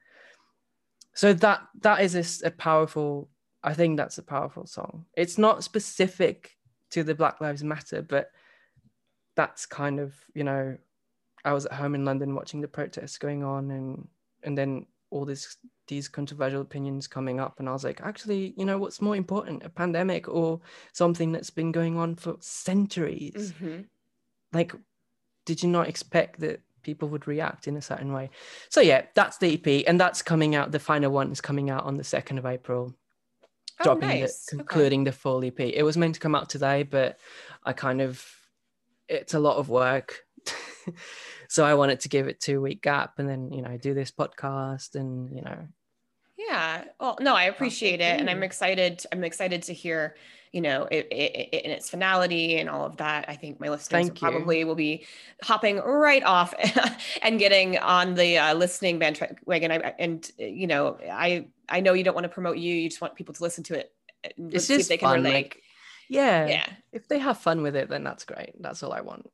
So that that is a, a powerful. I think that's a powerful song. It's not specific to the Black Lives Matter, but that's kind of you know i was at home in london watching the protests going on and and then all this these controversial opinions coming up and i was like actually you know what's more important a pandemic or something that's been going on for centuries? Mm-hmm. like did you not expect that people would react in a certain way? So yeah that's the ep and that's coming out the final one is coming out on the 2nd of april oh, dropping nice. the, concluding okay. the full ep it was meant to come out today but i kind of it's a lot of work. so I wanted to give it two week gap and then, you know, do this podcast and, you know. Yeah. Well, no, I appreciate it, and I'm excited. I'm excited to hear you know, it, it, it, in its finality and all of that. I think my listeners probably will be hopping right off and getting on the uh, listening bandwagon. I, and you know, I I know you don't want to promote you; you just want people to listen to it. It's just they can fun. Relate. Like, yeah, yeah. If they have fun with it, then that's great. That's all I want.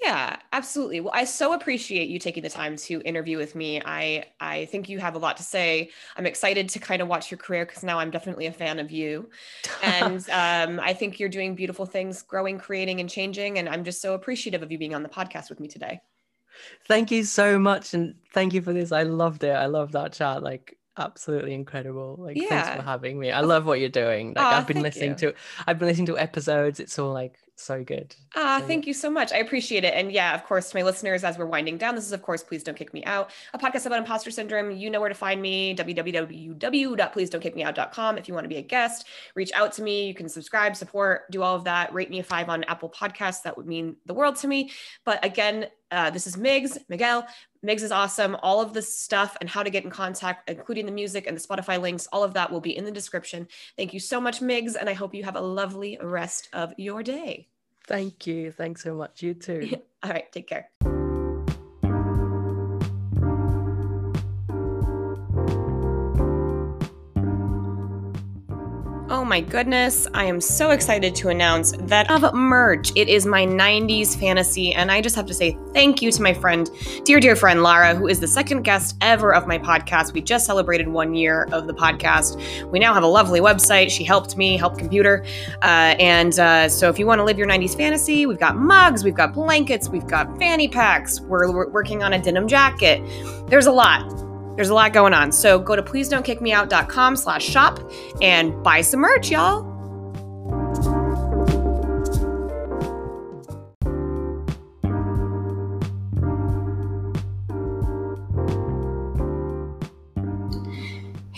Yeah, absolutely. Well, I so appreciate you taking the time to interview with me. I I think you have a lot to say. I'm excited to kind of watch your career because now I'm definitely a fan of you, and um, I think you're doing beautiful things, growing, creating, and changing. And I'm just so appreciative of you being on the podcast with me today. Thank you so much, and thank you for this. I loved it. I love that chat. Like absolutely incredible. Like yeah. thanks for having me. I love what you're doing. Like oh, I've been listening you. to I've been listening to episodes. It's all like so good. Ah, so, thank you so much. I appreciate it. And yeah, of course, to my listeners, as we're winding down, this is, of course, Please Don't Kick Me Out, a podcast about imposter syndrome. You know where to find me www.pleasedon'tkickmeout.com. If you want to be a guest, reach out to me. You can subscribe, support, do all of that. Rate me a five on Apple Podcasts. That would mean the world to me. But again, uh, this is Migs, Miguel. Migs is awesome. All of the stuff and how to get in contact, including the music and the Spotify links, all of that will be in the description. Thank you so much, Migs, and I hope you have a lovely rest of your day. Thank you. Thanks so much. You too. all right. Take care. My goodness, I am so excited to announce that of merch. It is my 90s fantasy, and I just have to say thank you to my friend, dear, dear friend Lara, who is the second guest ever of my podcast. We just celebrated one year of the podcast. We now have a lovely website. She helped me, help computer. Uh, and uh, so if you want to live your 90s fantasy, we've got mugs, we've got blankets, we've got fanny packs, we're, we're working on a denim jacket. There's a lot. There's a lot going on. So go to pleasedon'tkickmeout.com slash shop and buy some merch, y'all.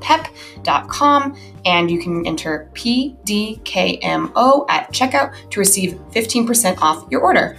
pep.com and you can enter PDKMO at checkout to receive 15% off your order.